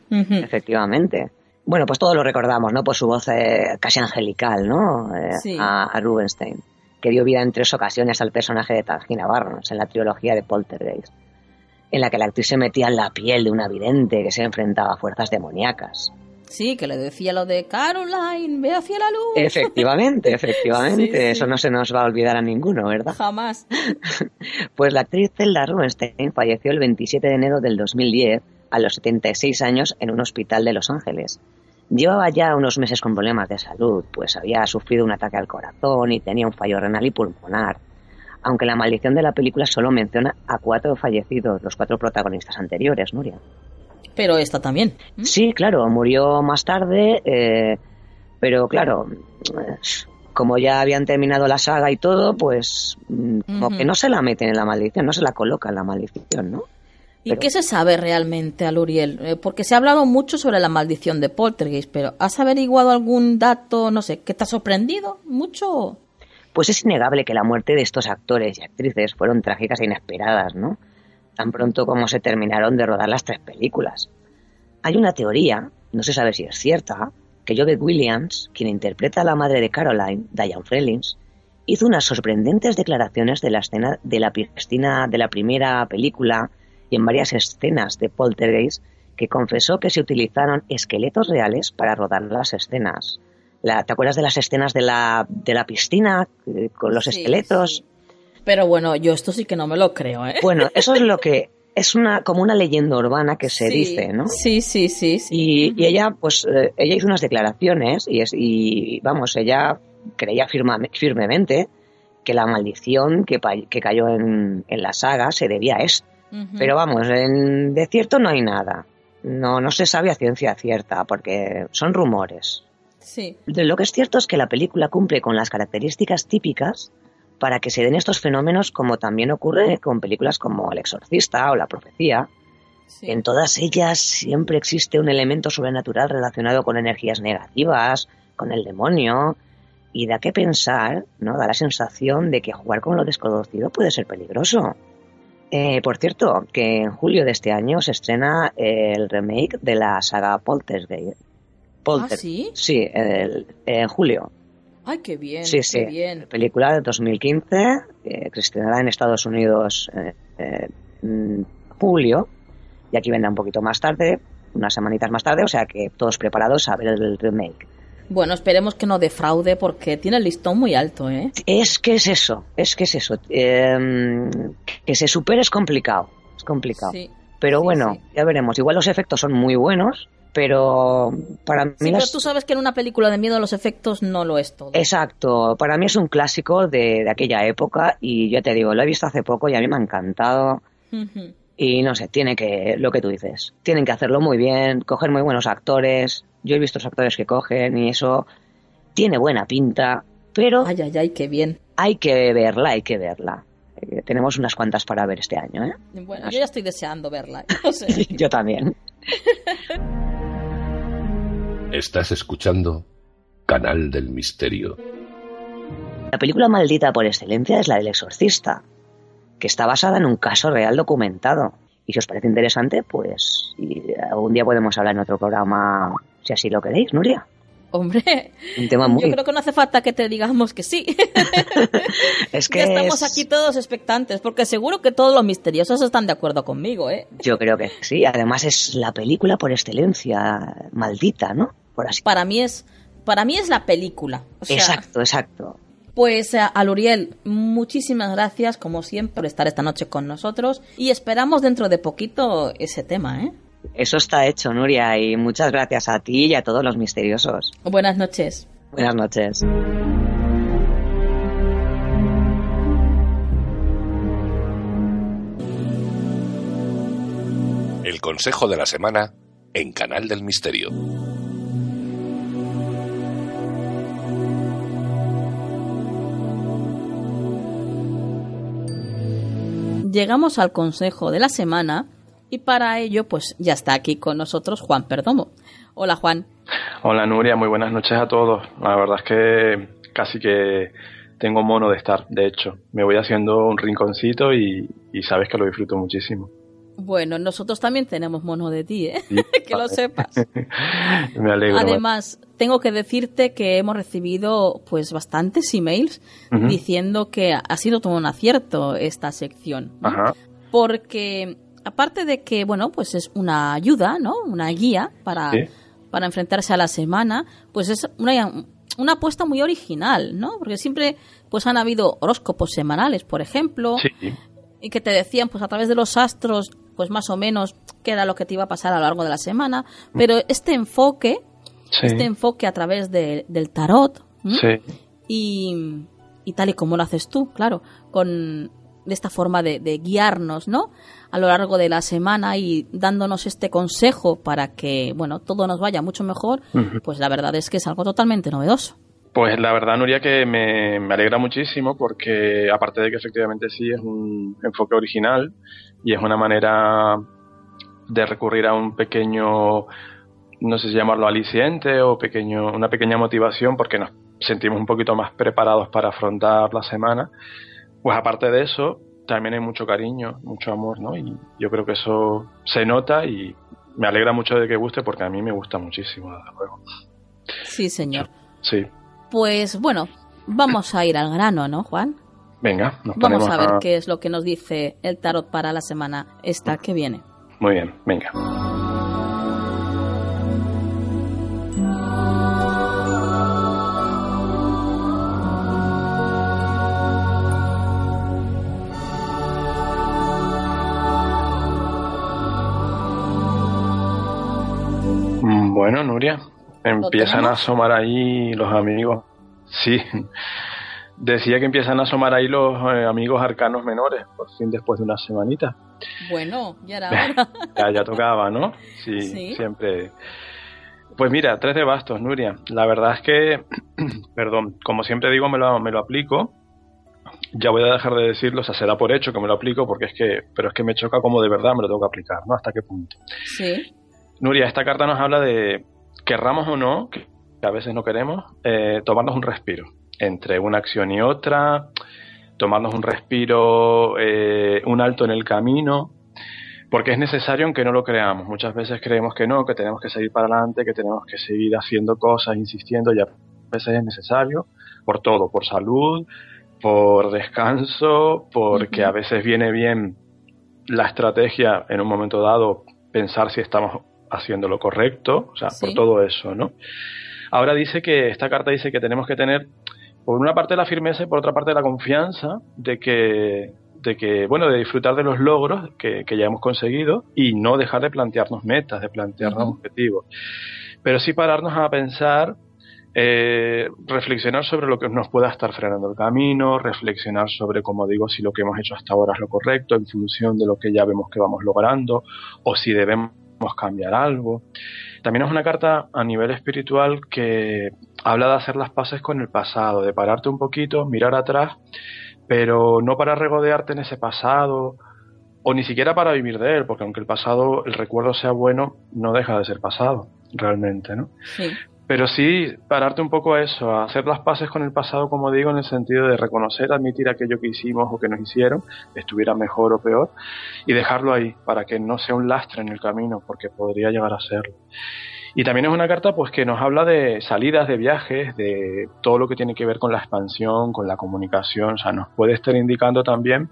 Efectivamente. Bueno, pues todos lo recordamos, ¿no? Por su voz eh, casi angelical, ¿no? Eh, a, a Rubinstein, que dio vida en tres ocasiones al personaje de Tangina Barrons en la trilogía de Poltergeist, en la que la actriz se metía en la piel de una vidente que se enfrentaba a fuerzas demoníacas. Sí, que le decía lo de Caroline, ve hacia la luz. Efectivamente, efectivamente. Sí, sí. Eso no se nos va a olvidar a ninguno, ¿verdad? Jamás. Pues la actriz Zelda Rubinstein falleció el 27 de enero del 2010 a los 76 años en un hospital de Los Ángeles. Llevaba ya unos meses con problemas de salud, pues había sufrido un ataque al corazón y tenía un fallo renal y pulmonar. Aunque la maldición de la película solo menciona a cuatro fallecidos, los cuatro protagonistas anteriores, Nuria. Pero esta también. ¿m? Sí, claro, murió más tarde, eh, pero claro, como ya habían terminado la saga y todo, pues mm, como que no se la meten en la maldición, no se la colocan en la maldición, ¿no? ¿Y Pero- qué se sabe realmente, Aluriel? Eh, porque se ha hablado mucho sobre la maldición de Poltergeist, pero ¿has averiguado algún dato, no sé, que te ha sorprendido mucho? Pues es innegable que la muerte de estos actores y actrices fueron trágicas e inesperadas, ¿no? Tan pronto como se terminaron de rodar las tres películas. Hay una teoría, no se sabe si es cierta, que Jobeth Williams, quien interpreta a la madre de Caroline, Diane Frelins, hizo unas sorprendentes declaraciones de la escena de la piscina de la primera película y en varias escenas de Poltergeist que confesó que se utilizaron esqueletos reales para rodar las escenas. La- ¿Te acuerdas de las escenas de la, de la piscina eh, con los Sí, esqueletos? sí. Pero bueno, yo esto sí que no me lo creo, ¿eh? Bueno, eso es lo que es una como una leyenda urbana que se Sí, dice, ¿no? Sí, sí, sí. sí. Y, y ella, pues, eh, ella hizo unas declaraciones y, es, y vamos, ella creía firma- firmemente que la maldición que, que cayó en, en la saga se debía a esto. Ujú. Pero vamos, en- de cierto no hay nada. No, no se sabe a ciencia cierta porque son rumores. Sí. De lo que es cierto es que la película cumple con las características típicas para que se den estos fenómenos como también ocurre con películas como El Exorcista o La Profecía. sí. En todas ellas siempre existe un elemento sobrenatural relacionado con energías negativas, con el demonio, y da que pensar, ¿no? Da la sensación de que jugar con lo desconocido puede ser peligroso. Eh, por cierto, que en julio de este año se estrena el remake de la saga Poltergeist. Polter- ¿Ah, sí? Sí, el- en julio. Ay, qué bien. Sí, qué sí. bien. Película de 2015, eh, que estrenará en Estados Unidos eh, eh, en julio, y aquí vendrá un poquito más tarde, unas semanitas más tarde, o sea que todos preparados a ver el remake. Bueno, esperemos que no defraude porque tiene el listón muy alto, ¿eh? Es que es eso, es que es eso. eh, que se supere es complicado, es complicado. Sí. pero sí, bueno, sí. ya veremos. Igual los efectos son muy buenos, pero para mí Sí, pero las- tú sabes que en una película de miedo los efectos no lo es todo. Exacto, para mí es un clásico de, de aquella época y yo te digo, lo he visto hace poco y a mí me ha encantado y no sé, tiene que, lo que tú dices, tienen que hacerlo muy bien, coger muy buenos actores, yo he visto los actores que cogen y eso tiene buena pinta, pero Ay, ay, ay, qué bien. hay que verla, hay que verla. Eh, tenemos unas cuantas para ver este año, ¿eh? Bueno, yo ya estoy deseando verla. No sé. yo también. Estás escuchando Canal del Misterio. La película maldita por excelencia es la del exorcista, que está basada en un caso real documentado. Y si os parece interesante, pues algún día podemos hablar en otro programa, si así lo queréis, Nuria. Hombre, Un tema muy... yo creo que no hace falta que te digamos que sí. es que estamos es- aquí todos expectantes, porque seguro que todos los misteriosos están de acuerdo conmigo, ¿eh? Yo creo que sí. Además es la película por excelencia maldita, ¿no? Por así. Para mí es, para mí es la película. O sea, exacto, exacto. Pues eh, a Luriel, muchísimas gracias, como siempre, por estar esta noche con nosotros y esperamos dentro de poquito ese tema, ¿eh? Eso está hecho, Nuria, y muchas gracias a ti y a todos los misteriosos. Buenas noches. Buenas noches. El consejo de la semana en Canal del Misterio. Llegamos al consejo de la semana y para ello, pues ya está aquí con nosotros Juan Perdomo. Hola Juan. Hola Nuria, muy buenas noches a todos. La verdad es que casi que tengo mono de estar, de hecho. Me voy haciendo un rinconcito y, y sabes que lo disfruto muchísimo. Bueno, nosotros también tenemos mono de ti, ¿eh? Sí, que lo sepas. Me alegro. Además, tengo que decirte que hemos recibido pues bastantes emails diciendo que ha sido todo un acierto esta sección. ¿no? Ajá, Porque aparte de que, bueno, pues es una ayuda, ¿no? Una guía para, Sí. para enfrentarse a la semana, pues es una, una apuesta muy original, ¿no? Porque siempre pues han habido horóscopos semanales, por ejemplo, sí, y que te decían pues a través de los astros pues más o menos qué era lo que te iba a pasar a lo largo de la semana, pero este enfoque, sí, este enfoque a través de- del tarot y, y tal y como lo haces tú, claro, con de esta forma de, de guiarnos, ¿no? A lo largo de la semana y dándonos este consejo para que, bueno, todo nos vaya mucho mejor, pues la verdad es que es algo totalmente novedoso. Pues la verdad, Nuria, que me, me alegra muchísimo porque aparte de que efectivamente sí es un enfoque original y es una manera de recurrir a un pequeño, no sé si llamarlo aliciente o pequeño, una pequeña motivación porque nos sentimos un poquito más preparados para afrontar la semana, pues aparte de eso también hay mucho cariño, mucho amor, ¿no? Y yo creo que eso se nota y me alegra mucho de que guste porque a mí me gusta muchísimo, desde luego. Sí, señor. Sí. Pues bueno, vamos a ir al grano, ¿no, Juan? Venga, nos Vamos a ver qué es lo que nos dice el tarot para la semana esta que viene. Muy bien, venga. Bueno, Nuria, empiezan a asomar ahí los amigos. Sí, decía que empiezan a asomar ahí los eh, amigos arcanos menores, por fin después de una semanita. Bueno, ya era hora. Ya, ya tocaba, ¿no? Sí, Sí. siempre. Pues mira, tres de bastos, Nuria. La verdad es que, perdón, como siempre digo, me lo, me lo aplico. Ya voy a dejar de decirlo, o sea, se da por hecho que me lo aplico, porque es que, pero es que me choca como de verdad me lo tengo que aplicar, ¿no? ¿Hasta qué punto? Sí. Nuria, esta carta nos habla de, querramos o no, que a veces no queremos, eh, tomarnos un respiro entre una acción y otra, tomarnos un respiro, eh, un alto en el camino, porque es necesario aunque no lo creamos. Muchas veces creemos que no, que tenemos que seguir para adelante, que tenemos que seguir haciendo cosas, insistiendo, y a veces es necesario, por todo, por salud, por descanso, porque a veces viene bien la estrategia en un momento dado, pensar si estamos haciendo lo correcto, o sea, Sí. por todo eso, ¿no? Ahora dice que, esta carta dice que tenemos que tener, por una parte la firmeza y por otra parte la confianza de que, de que bueno, de disfrutar de los logros que, que ya hemos conseguido y no dejar de plantearnos metas, de plantearnos objetivos. Pero sí pararnos a pensar, eh, reflexionar sobre lo que nos pueda estar frenando el camino, reflexionar sobre, como digo, si lo que hemos hecho hasta ahora es lo correcto en función de lo que ya vemos que vamos logrando o si debemos cambiar algo. También es una carta a nivel espiritual que habla de hacer las paces con el pasado, de pararte un poquito, mirar atrás, pero no para regodearte en ese pasado o ni siquiera para vivir de él, porque aunque el pasado, el recuerdo sea bueno, no deja de ser pasado, realmente, ¿no? Sí. Pero sí, pararte un poco a eso, a hacer las paces con el pasado, como digo, en el sentido de reconocer, admitir aquello que hicimos o que nos hicieron, estuviera mejor o peor, y dejarlo ahí, para que no sea un lastre en el camino, porque podría llegar a serlo. Y también es una carta pues que nos habla de salidas, de viajes, de todo lo que tiene que ver con la expansión, con la comunicación, o sea, nos puede estar indicando también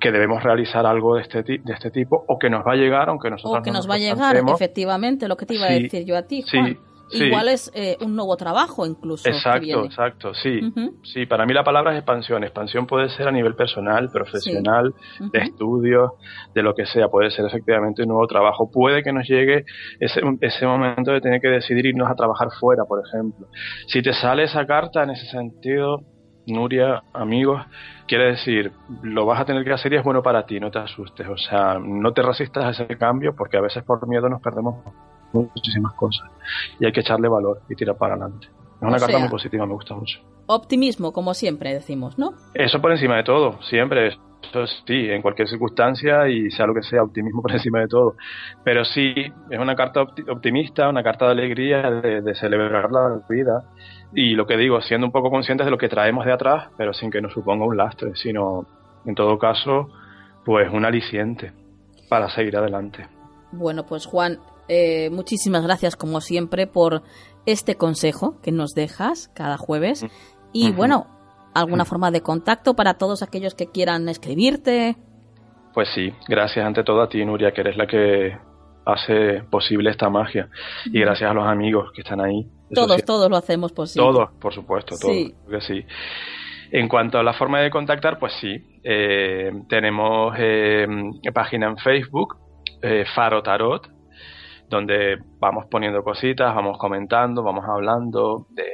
que debemos realizar algo de este, de este tipo o que nos va a llegar, aunque nosotros O que no nos va a llegar, efectivamente, lo que te iba a decir yo a ti, Juan. sí. Igual es eh, un nuevo trabajo incluso. Exacto, exacto, sí. Sí, para mí la palabra es expansión. Expansión puede ser a nivel personal, profesional, de estudios, de lo que sea. Puede ser efectivamente un nuevo trabajo. Puede que nos llegue ese, ese momento de tener que decidir irnos a trabajar fuera, por ejemplo. Si te sale esa carta en ese sentido, Nuria, amigos, quiere decir, lo vas a tener que hacer y es bueno para ti, no te asustes. O sea, no te resistas a ese cambio porque a veces por miedo nos perdemos muchísimas cosas. Y hay que echarle valor y tirar para adelante. Es una O carta sea- muy positiva, me gusta mucho. Optimismo, como siempre decimos, ¿no? Eso por encima de todo, siempre. Eso sí, en cualquier circunstancia y sea lo que sea, optimismo por encima de todo. Pero sí, es una carta opti- optimista, una carta de alegría, de, de celebrar la vida. Y lo que digo, siendo un poco conscientes de lo que traemos de atrás, pero sin que nos suponga un lastre, sino, en todo caso, pues un aliciente para seguir adelante. Bueno, pues Juan, eh, muchísimas gracias como siempre por este consejo que nos dejas cada jueves. Y bueno, alguna forma de contacto para todos aquellos que quieran escribirte. Pues sí, gracias ante todo a ti, Nuria, que eres la que hace posible esta magia. Y gracias a los amigos que están ahí. Todos, sí. todos lo hacemos posible. Todos, por supuesto, todos. Sí. que sí. En cuanto a la forma de contactar, pues sí. eh, tenemos eh, página en Facebook, eh, Faro Tarot, donde vamos poniendo cositas, vamos comentando, vamos hablando de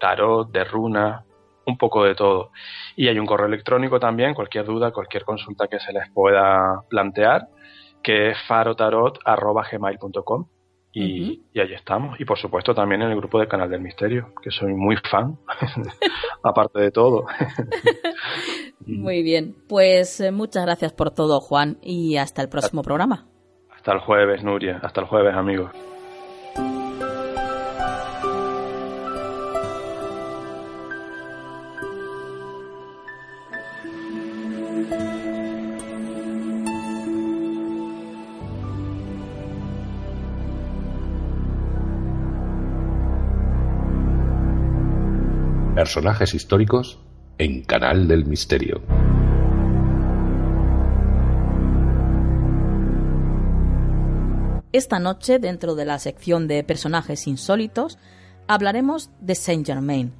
tarot, de runas, un poco de todo. Y hay un correo electrónico también, cualquier duda, cualquier consulta que se les pueda plantear, que es farotarot.gmail.com. Y, y ahí estamos. Y por supuesto también en el grupo de Canal del Misterio, que soy muy fan, aparte de todo. Muy bien. Pues eh, muchas gracias por todo, Juan, y hasta el próximo programa. Hasta el jueves, Nuria. Hasta el jueves, amigos. Personajes históricos en Canal del Misterio. Esta noche, dentro de la sección de personajes insólitos, hablaremos de Saint Germain,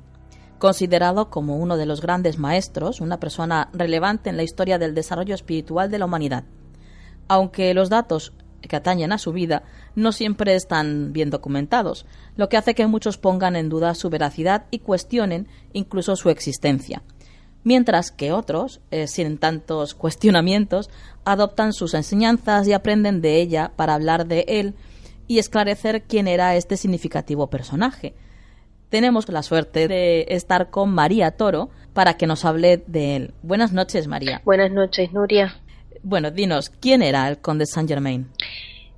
considerado como uno de los grandes maestros, una persona relevante en la historia del desarrollo espiritual de la humanidad. Aunque los datos que atañen a su vida no siempre están bien documentados, lo que hace que muchos pongan en duda su veracidad y cuestionen incluso su existencia, mientras que otros, eh, sin tantos cuestionamientos, adoptan sus enseñanzas y aprenden de ella para hablar de él y esclarecer quién era este significativo personaje. Tenemos la suerte de estar con María Toro para que nos hable de él. Buenas noches, María. Buenas noches, Nuria. Bueno, dinos, ¿quién era el conde Saint Germain?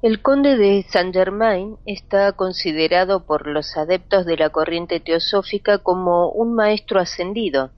El conde de Saint Germain está considerado por los adeptos de la corriente teosófica como un maestro ascendido,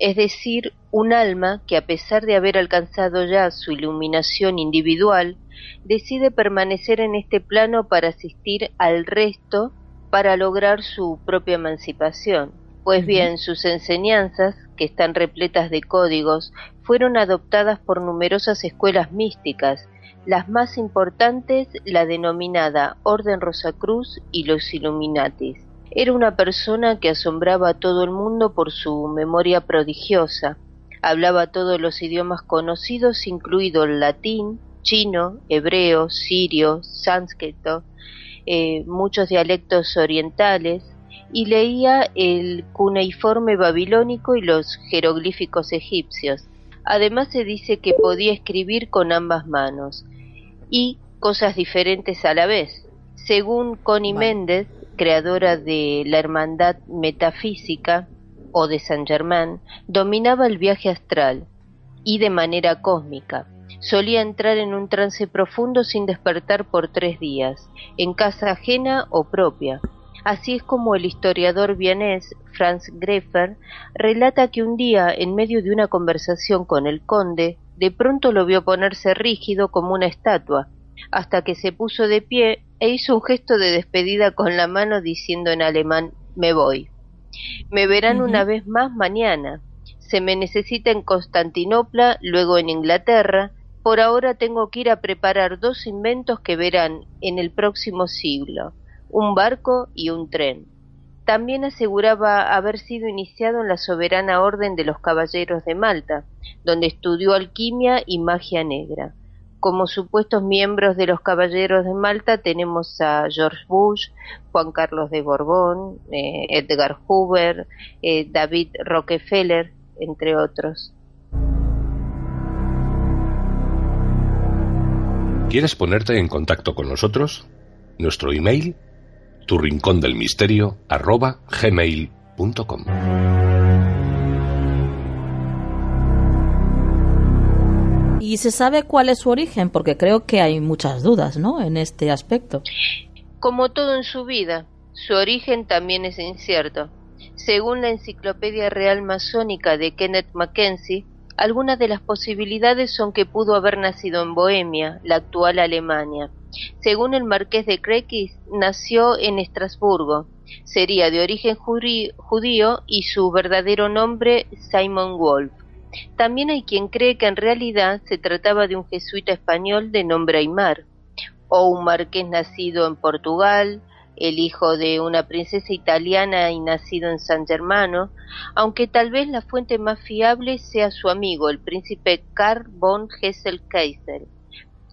es decir, un alma que a pesar de haber alcanzado ya su iluminación individual, decide permanecer en este plano para asistir al resto para lograr su propia emancipación. Pues bien, sus enseñanzas, que están repletas de códigos, fueron adoptadas por numerosas escuelas místicas, las más importantes la denominada Orden Rosacruz y los Illuminatis. Era una persona que asombraba a todo el mundo por su memoria prodigiosa. Hablaba todos los idiomas conocidos, incluido el latín, chino, hebreo, sirio, sánscrito, eh, muchos dialectos orientales, y leía el cuneiforme babilónico y los jeroglíficos egipcios. Además se dice que podía escribir con ambas manos y cosas diferentes a la vez. Según Connie Méndez, creadora de la Hermandad Metafísica o de San Germán, dominaba el viaje astral y de manera cósmica Solía entrar en un trance profundo sin despertar por tres días, en casa ajena o propia. Así es como el historiador vienés Franz Greffer relata que un día, en medio de una conversación con el conde, de pronto lo vio ponerse rígido como una estatua, hasta que se puso de pie e hizo un gesto de despedida con la mano diciendo en alemán me voy. Me verán una vez más mañana. Se me necesita en Constantinopla, luego en Inglaterra, por ahora tengo que ir a preparar dos inventos que verán en el próximo siglo, un barco y un tren. También aseguraba haber sido iniciado en la soberana orden de los caballeros de Malta, donde estudió alquimia y magia negra. Como supuestos miembros de los caballeros de Malta tenemos a George Bush, Juan Carlos de Borbón, eh, Edgar Hoover, eh, David Rockefeller, entre otros. ¿Quieres ponerte en contacto con nosotros? Nuestro email, tu. ¿Y se sabe cuál es su origen? Porque creo que hay muchas dudas, ¿no? En este aspecto. Como todo en su vida, su origen también es incierto. Según la Enciclopedia Real Masónica de Kenneth Mackenzie, algunas de las posibilidades son que pudo haber nacido en Bohemia, la actual Alemania. Según el marqués de Crequis, nació en Estrasburgo. Sería de origen judío y su verdadero nombre Simon Wolf. También hay quien cree que en realidad se trataba de un jesuita español de nombre Aymar, o un marqués nacido en Portugal, el hijo de una princesa italiana y nacido en San Germano, aunque tal vez la fuente más fiable sea su amigo, el príncipe Karl von Hessel-Kaisel,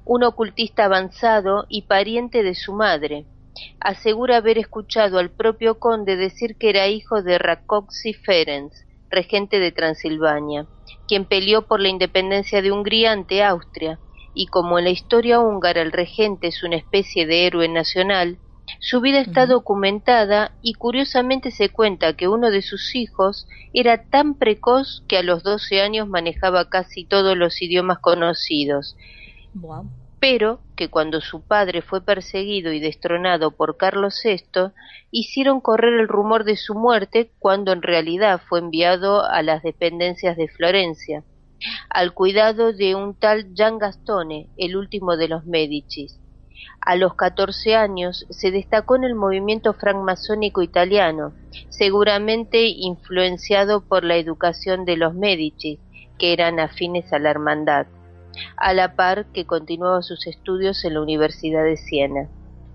un ocultista avanzado y pariente de su madre. Asegura haber escuchado al propio conde decir que era hijo de Rakoczy Ferenc, regente de Transilvania, quien peleó por la independencia de Hungría ante Austria, y como en la historia húngara el regente es una especie de héroe nacional, su vida está documentada y curiosamente se cuenta que uno de sus hijos era tan precoz que a los 12 años manejaba casi todos los idiomas conocidos. Pero que cuando su padre fue perseguido y destronado por Carlos VI, hicieron correr el rumor de su muerte cuando en realidad fue enviado a las dependencias de Florencia, al cuidado de un tal Gian Gastone, el último de los Medicis a los catorce años se destacó en el movimiento francmasónico italiano, seguramente influenciado por la educación de los Medici, que eran afines a la hermandad, a la par que continuaba sus estudios en la Universidad de Siena.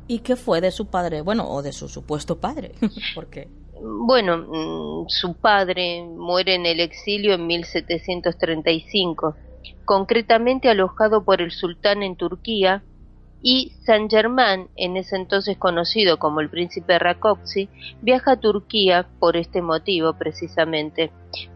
¿Y qué fue de su padre? Bueno, o de su supuesto padre. ¿Por qué? Bueno, mm, su padre muere en el exilio en 1735, concretamente alojado por el sultán en Turquía y Saint Germain, en ese entonces conocido como el príncipe Rákóczi, viaja a Turquía por este motivo precisamente.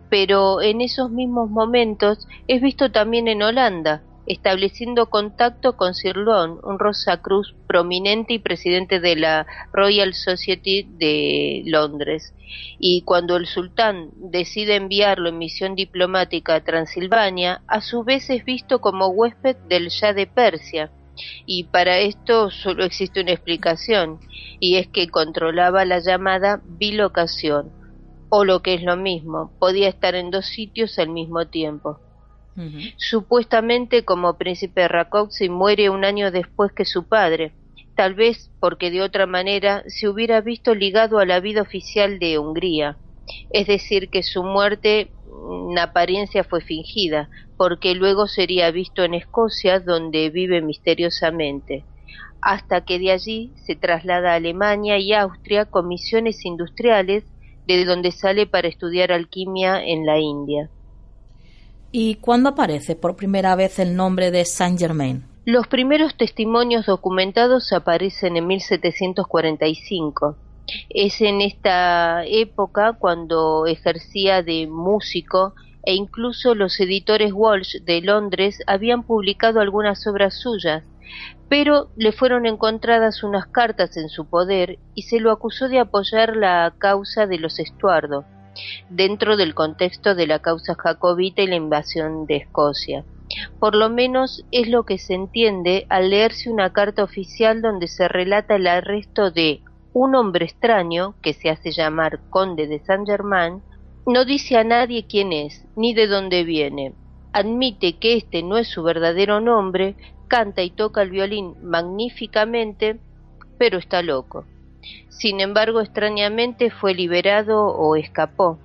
Pero en esos mismos momentos es visto también en Holanda, estableciendo contacto con Sir Lon, un Rosacruz prominente y presidente de la Royal Society de Londres. Y cuando el sultán decide enviarlo en misión diplomática a Transilvania, a su vez es visto como huésped del Shah de Persia, y para esto solo existe una explicación, y es que controlaba la llamada bilocación, o lo que es lo mismo, podía estar en dos sitios al mismo tiempo. Supuestamente como príncipe Rákóczi muere un año después que su padre, tal vez porque de otra manera se hubiera visto ligado a la vida oficial de Hungría, es decir, que su muerte en apariencia fue fingida, porque luego sería visto en Escocia, donde vive misteriosamente, hasta que de allí se traslada a Alemania y Austria con misiones industriales, de donde sale para estudiar alquimia en la India. ¿Y cuándo aparece por primera vez el nombre de Saint Germain? Los primeros testimonios documentados aparecen en 1745 es en esta época cuando ejercía de músico e incluso los editores Walsh de Londres habían publicado algunas obras suyas, pero le fueron encontradas unas cartas en su poder y se lo acusó de apoyar la causa de los Estuardo, dentro del contexto de la causa jacobita y la invasión de Escocia. Por lo menos es lo que se entiende al leerse una carta oficial donde se relata el arresto de un hombre extraño, que se hace llamar conde de Saint Germain, no dice a nadie quién es, ni de dónde viene. Admite que este no es su verdadero nombre, canta y toca el violín magníficamente, pero está loco. Sin embargo, extrañamente fue liberado o escapó.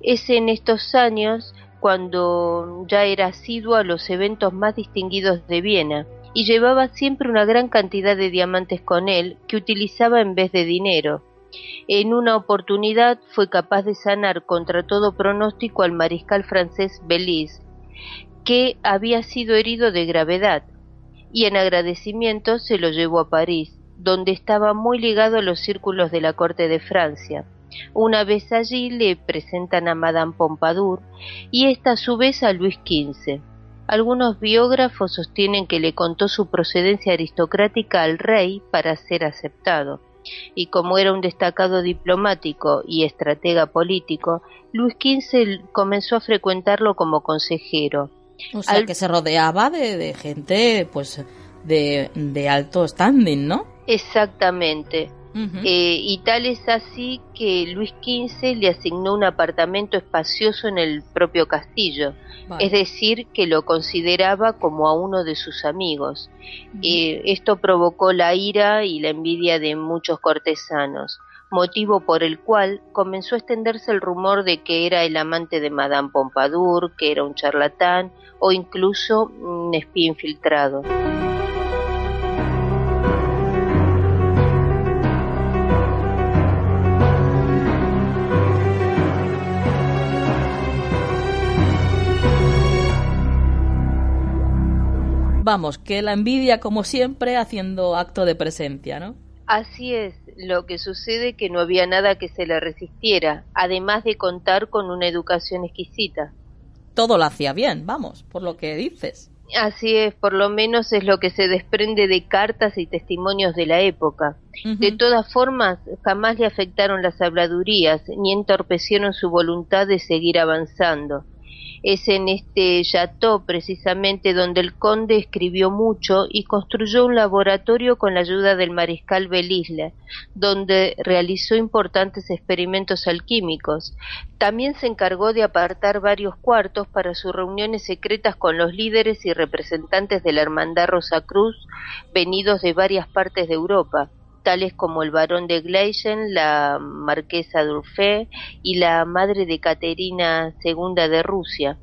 Es en estos años cuando ya era asiduo a los eventos más distinguidos de Viena, y llevaba siempre una gran cantidad de diamantes con él que utilizaba en vez de dinero. En una oportunidad fue capaz de sanar contra todo pronóstico al mariscal francés Belize, que había sido herido de gravedad, y en agradecimiento se lo llevó a París, donde estaba muy ligado a los círculos de la corte de Francia. Una vez allí le presentan a Madame Pompadour y esta a su vez a Luis XV. Algunos biógrafos sostienen que le contó su procedencia aristocrática al rey para ser aceptado, y como era un destacado diplomático y estratega político, Luis XV comenzó a frecuentarlo como consejero. O sea, que se rodeaba de, gente, pues, de, de alto standing, ¿no? Exactamente. Eh, y tal es así que Luis XV le asignó un apartamento espacioso en el propio castillo, es decir, que lo consideraba como a uno de sus amigos. Eh, esto provocó la ira y la envidia de muchos cortesanos, motivo por el cual comenzó a extenderse el rumor de que era el amante de Madame Pompadour, que era un charlatán o incluso un espía infiltrado. Vamos, que la envidia, como siempre, haciendo acto de presencia, ¿no? Así es, lo que sucede que no había nada que se le resistiera, además de contar con una educación exquisita. Todo lo hacía bien, vamos, por lo que dices. Así es, por lo menos es lo que se desprende de cartas y testimonios de la época. De todas formas, jamás le afectaron las habladurías, ni entorpecieron su voluntad de seguir avanzando es en este chateau precisamente donde el conde escribió mucho y construyó un laboratorio con la ayuda del mariscal Belisle, donde realizó importantes experimentos alquímicos. También se encargó de apartar varios cuartos para sus reuniones secretas con los líderes y representantes de la Hermandad Rosacruz venidos de varias partes de Europa tales como el barón de Gleichen, la marquesa d'Urfé y la madre de Caterina II de Rusia,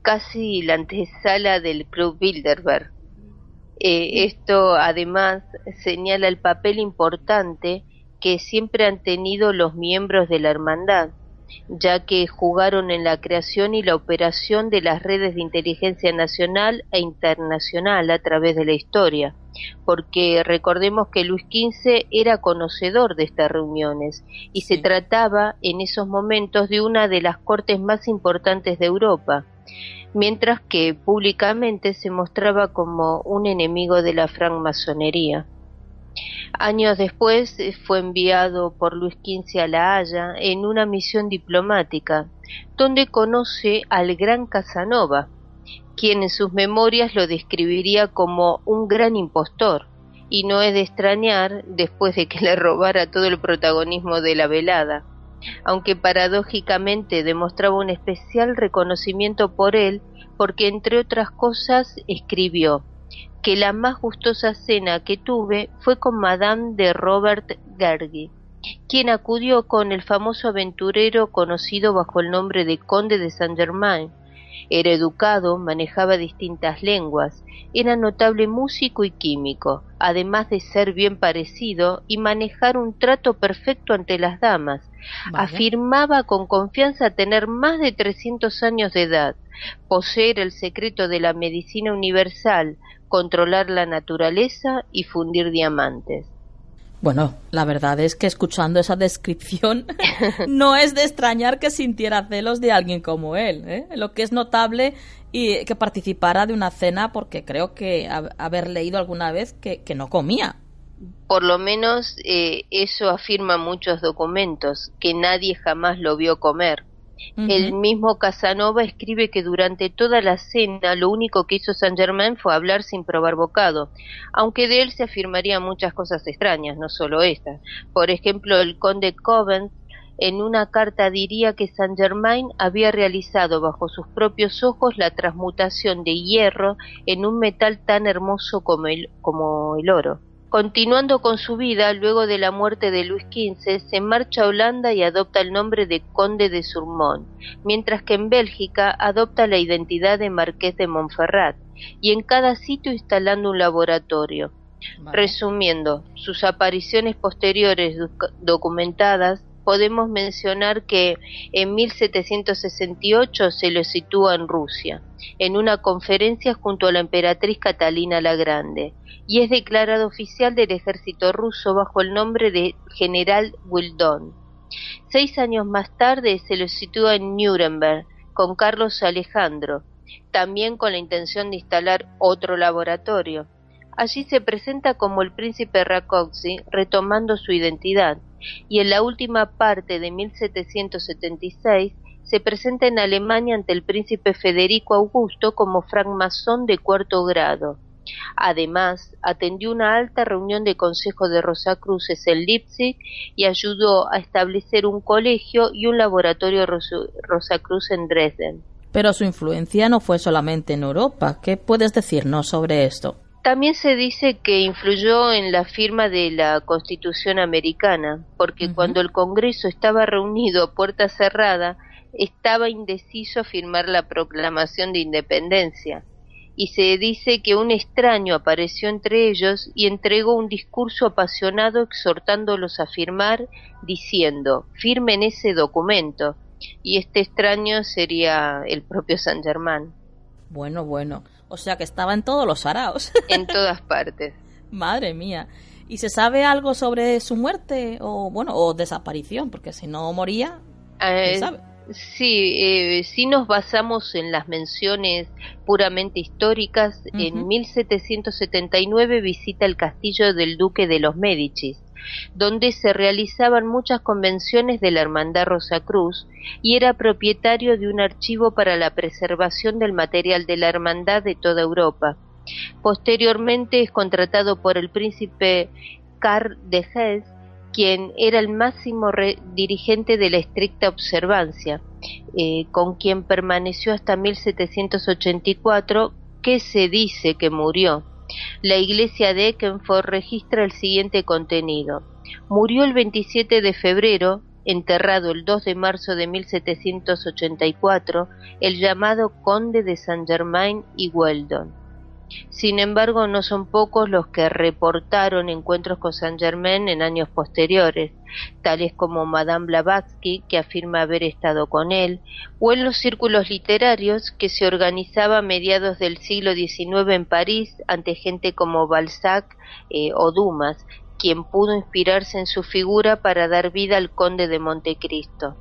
casi la antesala del Club Bilderberg. Eh, esto además señala el papel importante que siempre han tenido los miembros de la hermandad, ya que jugaron en la creación y la operación de las redes de inteligencia nacional e internacional a través de la historia, porque recordemos que Luis XV era conocedor de estas reuniones y se trataba en esos momentos de una de las cortes más importantes de Europa, mientras que públicamente se mostraba como un enemigo de la francmasonería. Años después eh, fue enviado por Luis XV a La Haya en una misión diplomática, donde conoce al gran Casanova, quien en sus memorias lo describiría como un gran impostor, y no es de extrañar después de que le robara todo el protagonismo de la velada, aunque paradójicamente demostraba un especial reconocimiento por él porque entre otras cosas escribió que la más gustosa cena que tuve fue con Madame de Robert Gergi, quien acudió con el famoso aventurero conocido bajo el nombre de Conde de Saint Germain. Era educado, manejaba distintas lenguas, era notable músico y químico, además de ser bien parecido y manejar un trato perfecto ante las damas. Afirmaba con confianza tener más de 300 años de edad, poseer el secreto de la medicina universal, controlar la naturaleza y fundir diamantes. Bueno, la verdad es que escuchando esa descripción no es de extrañar que sintiera celos de alguien como él. ¿eh? Lo que es notable y que participara de una cena porque creo que haber leído alguna vez que, que no comía. Por lo menos eh, eso afirma muchos documentos, que nadie jamás lo vio comer. El mismo Casanova escribe que durante toda la cena lo único que hizo Saint Germain fue hablar sin probar bocado, aunque de él se afirmarían muchas cosas extrañas, no solo esta. Por ejemplo, el conde Covent en una carta diría que Saint Germain había realizado bajo sus propios ojos la transmutación de hierro en un metal tan hermoso como el, como el oro. Continuando con su vida, luego de la muerte de Luis XV, se marcha a Holanda y adopta el nombre de Conde de Surmont, mientras que en Bélgica adopta la identidad de Marqués de Montferrat, y en cada sitio instalando un laboratorio. Resumiendo, sus apariciones posteriores documentadas podemos mencionar que en 1768 se lo sitúa en Rusia, en una conferencia junto a la emperatriz Catalina la Grande, y es declarado oficial del ejército ruso bajo el nombre de General Wildon. Seis años más tarde se lo sitúa en Nuremberg con Carlos Alejandro, también con la intención de instalar otro laboratorio. Allí se presenta como el príncipe Rákóczi, retomando su identidad, y en la última parte de 1776 se presenta en Alemania ante el príncipe Federico Augusto como francmasón de cuarto grado. Además, atendió una alta reunión de Consejo de Rosacruces en Leipzig y ayudó a establecer un colegio y un laboratorio Rosacruz en Dresden. Pero su influencia no fue solamente en Europa. ¿Qué puedes decirnos sobre esto? También se dice que influyó en la firma de la Constitución americana, porque cuando el Congreso estaba reunido a puerta cerrada, estaba indeciso a firmar la proclamación de independencia. Y se dice que un extraño apareció entre ellos y entregó un discurso apasionado exhortándolos a firmar, diciendo firmen ese documento, y este extraño sería el propio San Germán. Bueno, bueno, o sea que estaba en todos los araos. en todas partes. Madre mía. ¿Y se sabe algo sobre su muerte o bueno, o desaparición? Porque si no moría, eh, sabe? Sí, eh, si nos basamos en las menciones puramente históricas, en 1779 visita el castillo del duque de los Médicis, donde se realizaban muchas convenciones de la Hermandad Rosacruz y era propietario de un archivo para la preservación del material de la Hermandad de toda Europa. Posteriormente es contratado por el príncipe Karl de Hesse quien era el máximo dirigente de la estricta observancia, eh, con quien permaneció hasta 1784, que se dice que murió. La iglesia de Eckenford registra el siguiente contenido. Murió el 27 de febrero, enterrado el 2 de marzo de 1784, el llamado conde de Saint Germain y Weldon. Sin embargo, no son pocos los que reportaron encuentros con Saint Germain en años posteriores, tales como Madame Blavatsky, que afirma haber estado con él, o en los círculos literarios que se organizaba a mediados del siglo XIX en París ante gente como Balzac eh, o Dumas, quien pudo inspirarse en su figura para dar vida al conde de Montecristo.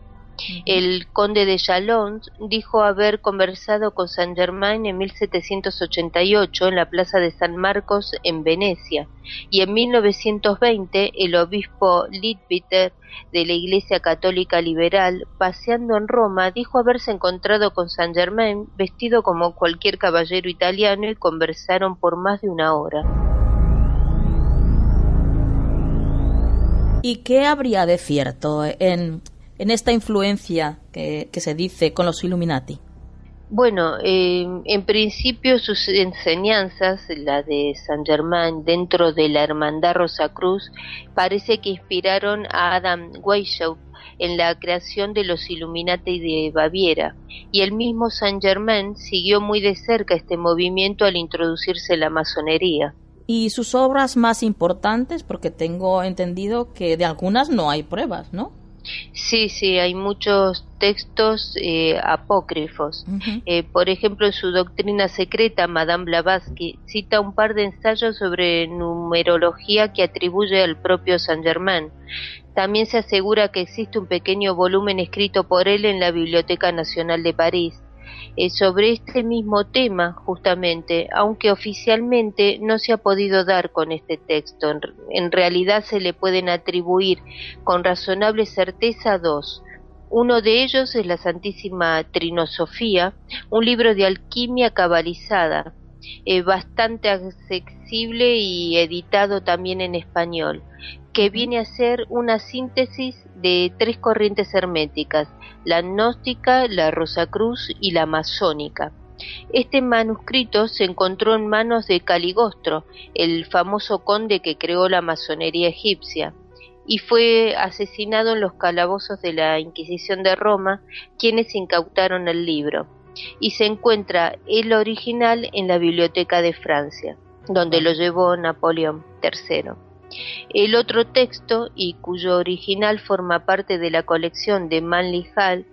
El conde de Chalons dijo haber conversado con Saint Germain en 1788 en la plaza de San Marcos en Venecia y en 1920 el obispo Leadbeater de la Iglesia Católica Liberal, paseando en Roma, dijo haberse encontrado con Saint Germain vestido como cualquier caballero italiano y conversaron por más de una hora. ¿Y qué habría de cierto en en esta influencia que, se dice con los Illuminati? Bueno, eh, en principio sus enseñanzas, la de San Germain dentro de la Hermandad Rosacruz, parece que inspiraron a Adam Weishaupt en la creación de los Illuminati de Baviera, y el mismo Saint Germain siguió muy de cerca este movimiento al introducirse la masonería. Y sus obras más importantes, porque tengo entendido que de algunas no hay pruebas, ¿no? Sí, sí, hay muchos textos eh, apócrifos. Eh, por ejemplo, en su doctrina secreta, Madame Blavatsky cita un par de ensayos sobre numerología que atribuye al propio Saint Germain. También se asegura que existe un pequeño volumen escrito por él en la Biblioteca Nacional de París. Eh, sobre este mismo tema, justamente, aunque oficialmente no se ha podido dar con este texto. En, realidad se le pueden atribuir con razonable certeza dos. Uno de ellos es la Santísima Trinosofía, un libro de alquimia cabalizada, eh, bastante accesible y editado también en español, que viene a ser una síntesis de tres corrientes herméticas, la gnóstica, la rosacruz y la masónica. Este manuscrito se encontró en manos de Caligostro, el famoso conde que creó la masonería egipcia, y fue asesinado en los calabozos de la Inquisición de Roma, quienes incautaron el libro. Y se encuentra el original en la Biblioteca de Francia, donde lo llevó Napoleón III. El otro texto, y cuyo original forma parte de la colección de Manly Hall,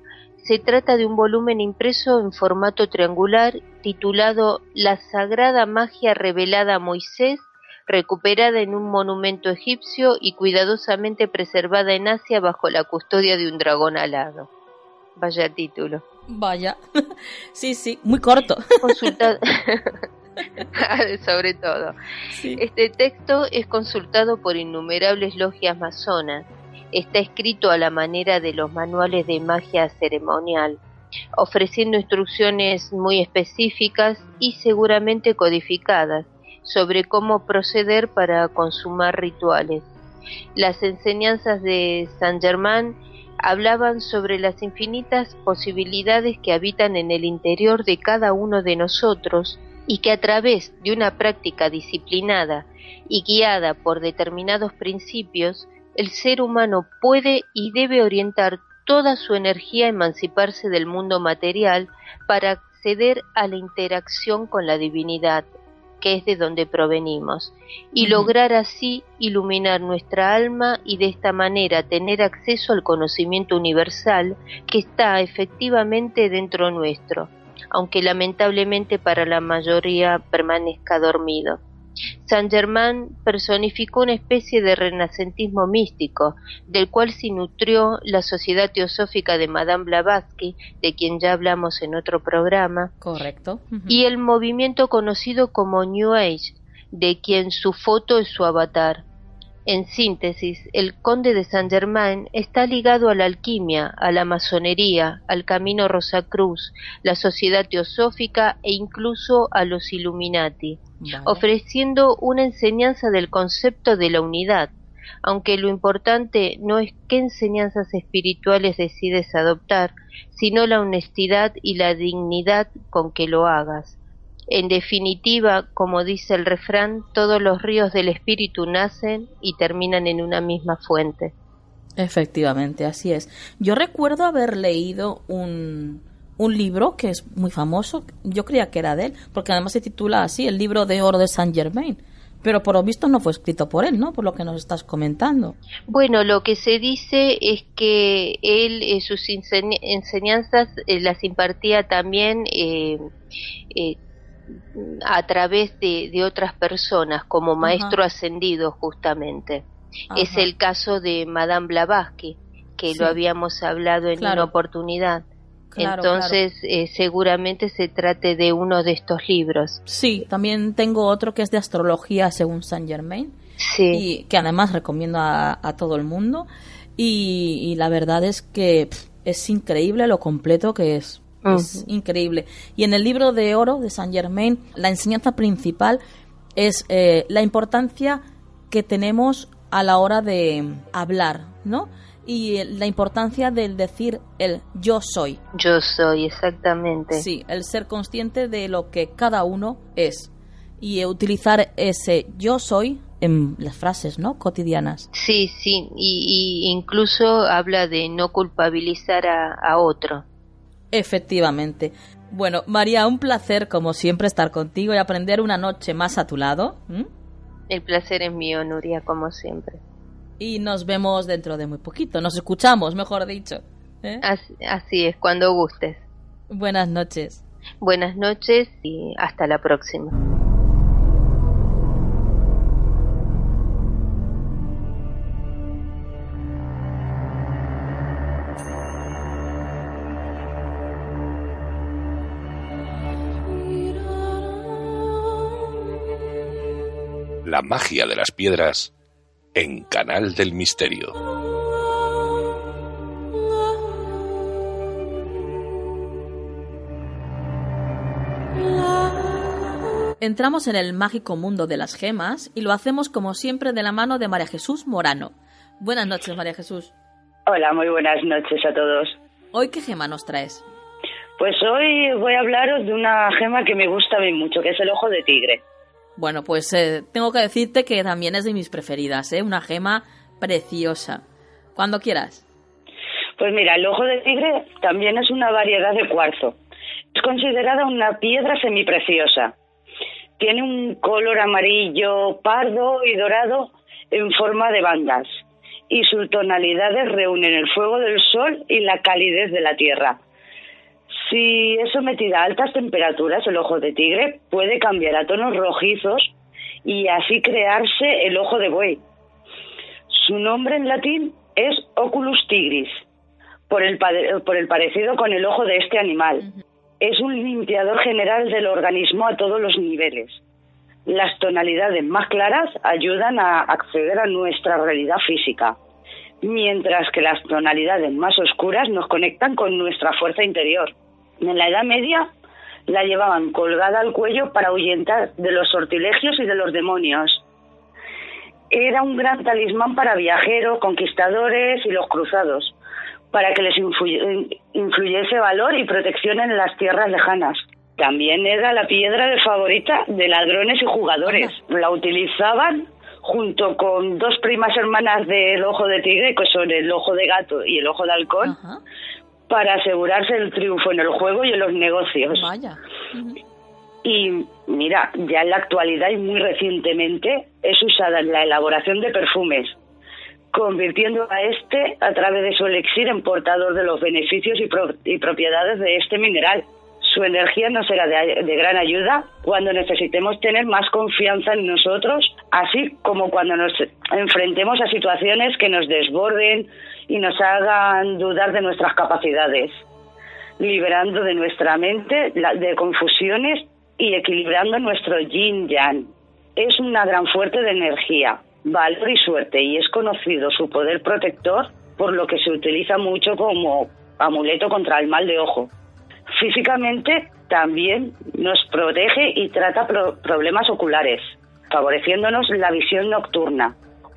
se trata de un volumen impreso en formato triangular titulado La Sagrada Magia Revelada a Moisés, recuperada en un monumento egipcio y cuidadosamente preservada en Asia bajo la custodia de un dragón alado. Vaya título. Vaya. sí, sí, muy corto. sobre todo. Este texto es consultado por innumerables logias masonas. Está escrito a la manera de los manuales de magia ceremonial, ofreciendo instrucciones muy específicas y seguramente codificadas sobre cómo proceder para consumar rituales. Las enseñanzas de Saint Germain hablaban sobre las infinitas posibilidades que habitan en el interior de cada uno de nosotros y que a través de una práctica disciplinada y guiada por determinados principios, el ser humano puede y debe orientar toda su energía a emanciparse del mundo material para acceder a la interacción con la divinidad, que es de donde provenimos, y lograr así iluminar nuestra alma y de esta manera tener acceso al conocimiento universal que está efectivamente dentro nuestro, aunque lamentablemente para la mayoría permanezca dormido. Saint Germain personificó una especie de renacentismo místico, del cual se nutrió la Sociedad Teosófica de Madame Blavatsky, de quien ya hablamos en otro programa. Correcto. Y el movimiento conocido como New Age, de quien su foto es su avatar. En síntesis, el conde de Saint Germain está ligado a la alquimia, a la masonería, al camino Rosacruz, la sociedad teosófica e incluso a los Illuminati, ofreciendo una enseñanza del concepto de la unidad, aunque lo importante no es qué enseñanzas espirituales decides adoptar, sino la honestidad y la dignidad con que lo hagas. En definitiva, como dice el refrán, todos los ríos del espíritu nacen y terminan en una misma fuente. Efectivamente, así es. Yo recuerdo haber leído un, un libro que es muy famoso. Yo creía que era de él, porque además se titula así, el libro de oro de Saint Germain. Pero por lo visto no fue escrito por él, ¿no? Por lo que nos estás comentando. Bueno, lo que se dice es que él eh, sus enseñ- enseñanzas eh, las impartía también eh, eh, a través de, de otras personas, como maestro ascendido justamente. Es el caso de Madame Blavatsky, que Sí. lo habíamos hablado en Claro. una oportunidad. Claro, Entonces, eh, seguramente se trate de uno de estos libros. Sí, también tengo otro que es de astrología según Saint Germain. Sí. Y que además recomiendo a, a todo el mundo. Y, y la verdad es que pff, es increíble lo completo que es. Es increíble. Y en el libro de oro de Saint Germain, la enseñanza principal es eh, la importancia que tenemos a la hora de hablar, ¿no? Y eh, la importancia del decir el yo soy. Yo soy, exactamente. Sí, el ser consciente de lo que cada uno es y utilizar ese yo soy en las frases, ¿no? Cotidianas. Sí, sí, y, y incluso habla de no culpabilizar a, a otro. Efectivamente. Bueno, María, un placer como siempre estar contigo y aprender una noche más a tu lado. El placer es mío, Nuria, como siempre. Y nos vemos dentro de muy poquito. Nos escuchamos, mejor dicho. ¿eh? Así, así es, cuando gustes. Buenas noches. Buenas noches y hasta la próxima. La magia de las piedras en Canal del Misterio. Entramos en el mágico mundo de las gemas y lo hacemos como siempre de la mano de María Jesús Morano. Buenas noches, María Jesús. Hola, muy buenas noches a todos. ¿Hoy qué gema nos traes? Pues hoy voy a hablaros de una gema que me gusta a mí mucho, que es el ojo de tigre. Bueno, pues eh, tengo que decirte que también es de mis preferidas, ¿eh? Una gema preciosa. Cuando quieras. Pues mira, el ojo de tigre también es una variedad de cuarzo. Es considerada una piedra semipreciosa. Tiene un color amarillo, pardo y dorado en forma de bandas. Y sus tonalidades reúnen el fuego del sol y la calidez de la tierra. Si es sometida a altas temperaturas, el ojo de tigre puede cambiar a tonos rojizos y así crearse el ojo de buey. Su nombre en latín es Oculus tigris, por el, por el parecido con el ojo de este animal. Es un limpiador general del organismo a todos los niveles. Las tonalidades más claras ayudan a acceder a nuestra realidad física, mientras que las tonalidades más oscuras nos conectan con nuestra fuerza interior. En la Edad Media la llevaban colgada al cuello para ahuyentar de los sortilegios y de los demonios. Era un gran talismán para viajeros, conquistadores y los cruzados, para que les influye- influyese valor y protección en las tierras lejanas. También era la piedra de favorita de ladrones y jugadores. La utilizaban junto con dos primas hermanas del ojo de tigre, que son el ojo de gato y el ojo de halcón, para asegurarse el triunfo en el juego y en los negocios. Vaya. Y mira, ya en la actualidad y muy recientemente es usada en la elaboración de perfumes, convirtiendo a este a través de su elixir en portador de los beneficios y, pro- y propiedades de este mineral. Su energía nos será de, de gran ayuda cuando necesitemos tener más confianza en nosotros, así como cuando nos enfrentemos a situaciones que nos desborden y nos hagan dudar de nuestras capacidades liberando de nuestra mente de confusiones y equilibrando nuestro yin yang. Es una gran fuente de energía, valor y suerte y es conocido su poder protector por lo que se utiliza mucho como amuleto contra el mal de ojo. Físicamente también nos protege y trata pro- problemas oculares, favoreciéndonos la visión nocturna.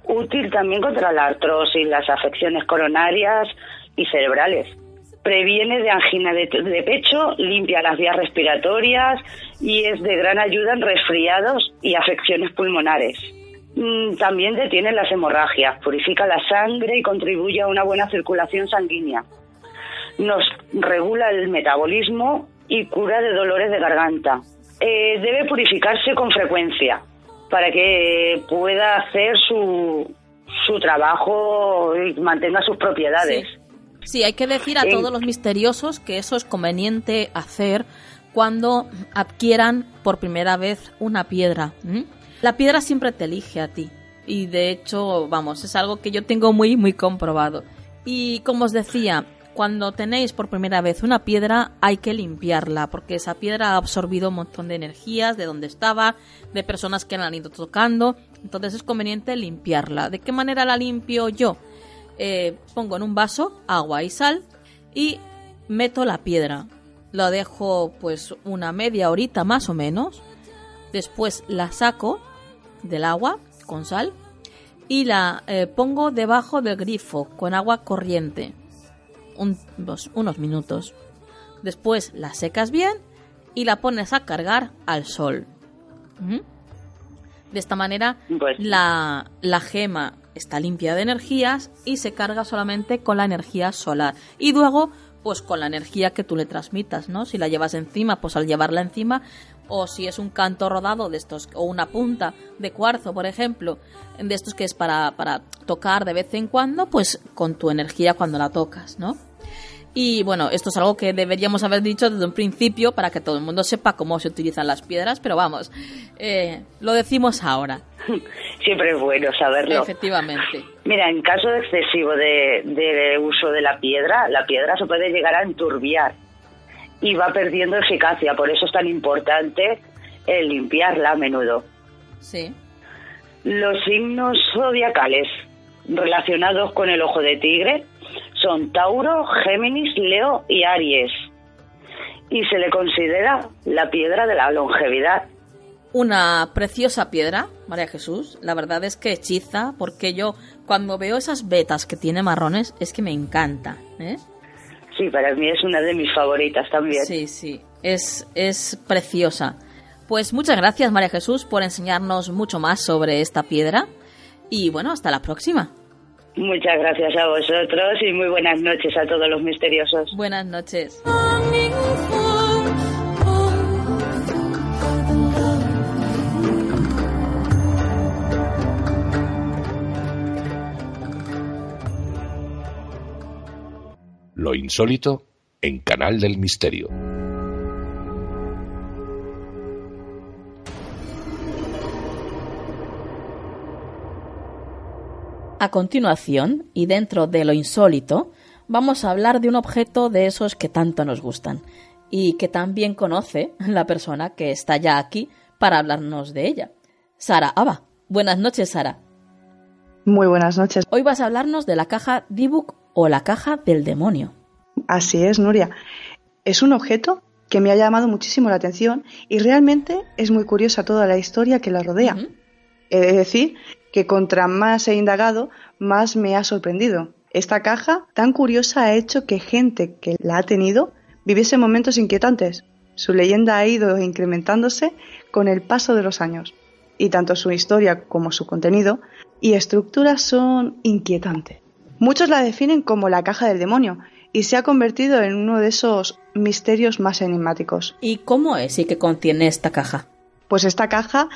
Útil también contra la artrosis, las afecciones coronarias y cerebrales previene de angina de, pecho, limpia las vías respiratorias y es de gran ayuda en resfriados y afecciones pulmonares. Mm, También detiene las hemorragias, purifica la sangre y contribuye a una buena circulación sanguínea. nos regula el metabolismo y cura de dolores de garganta. Eh, debe purificarse con frecuencia para que pueda hacer su, su trabajo y mantenga sus propiedades. Sí, hay que decir a En- todos los misteriosos que eso es conveniente hacer cuando adquieran por primera vez una piedra. La piedra siempre te elige a ti. Y de hecho, vamos, es algo que yo tengo muy, muy comprobado. Y como os decía, cuando tenéis por primera vez una piedra hay que limpiarla, porque esa piedra ha absorbido un montón de energías de donde estaba, de personas que la han ido tocando. Entonces es conveniente limpiarla. ¿De qué manera la limpio yo? Eh, pongo en un vaso agua y sal y meto la piedra. Lo dejo pues una media horita más o menos. Después la saco del agua con sal y la eh, pongo debajo del grifo con agua corriente. Un- unos minutos. Después la secas bien y la pones a cargar al sol. ¿Mm? De esta manera la, la gema está limpia de energías y se carga solamente con la energía solar. Y luego, pues con la energía que tú le transmitas, ¿no? Si la llevas encima, pues al llevarla encima, o si es un canto rodado de estos, o una punta de cuarzo, por ejemplo, de estos que es para, para tocar de vez en cuando, pues con tu energía cuando la tocas, ¿no? Y bueno, esto es algo que deberíamos haber dicho desde un principio para que todo el mundo sepa cómo se utilizan las piedras, pero vamos, eh, lo decimos ahora. Siempre es bueno saberlo. Efectivamente. Mira, en caso de excesivo de, de uso de la piedra, la piedra se puede llegar a enturbiar y va perdiendo eficacia. Por eso es tan importante el limpiarla a menudo. Sí. Los signos zodiacales relacionados con el ojo de tigre son Tauro, Géminis, Leo y Aries. Y se le considera la piedra de la longevidad. Una preciosa piedra, María Jesús. La verdad es que hechiza, porque yo cuando veo esas vetas que tiene marrones es que me encanta. ¿eh? Sí, para mí es una de mis favoritas también. Sí, sí, es, es preciosa. Pues muchas gracias, María Jesús, por enseñarnos mucho más sobre esta piedra. Y bueno, hasta la próxima. Muchas gracias a vosotros y muy buenas noches a todos los misteriosos. Buenas noches. Lo insólito en Canal del Misterio. A continuación, y dentro de lo insólito, vamos a hablar de un objeto de esos que tanto nos gustan y que también conoce la persona que está ya aquí para hablarnos de ella. Sara Aba. Buenas noches, Sara. Muy buenas noches. Hoy vas a hablarnos de la caja Dibuk o la caja del demonio. Así es, Nuria. Es un objeto que me ha llamado muchísimo la atención y realmente es muy curiosa toda la historia que la rodea. He de decir que contra más he indagado, más me ha sorprendido. Esta caja tan curiosa ha hecho que gente que la ha tenido viviese momentos inquietantes. Su leyenda ha ido incrementándose con el paso de los años. Y tanto su historia como su contenido y estructura son inquietantes. Muchos la definen como la caja del demonio y se ha convertido en uno de esos misterios más enigmáticos. ¿Y cómo es y qué contiene esta caja? Pues esta caja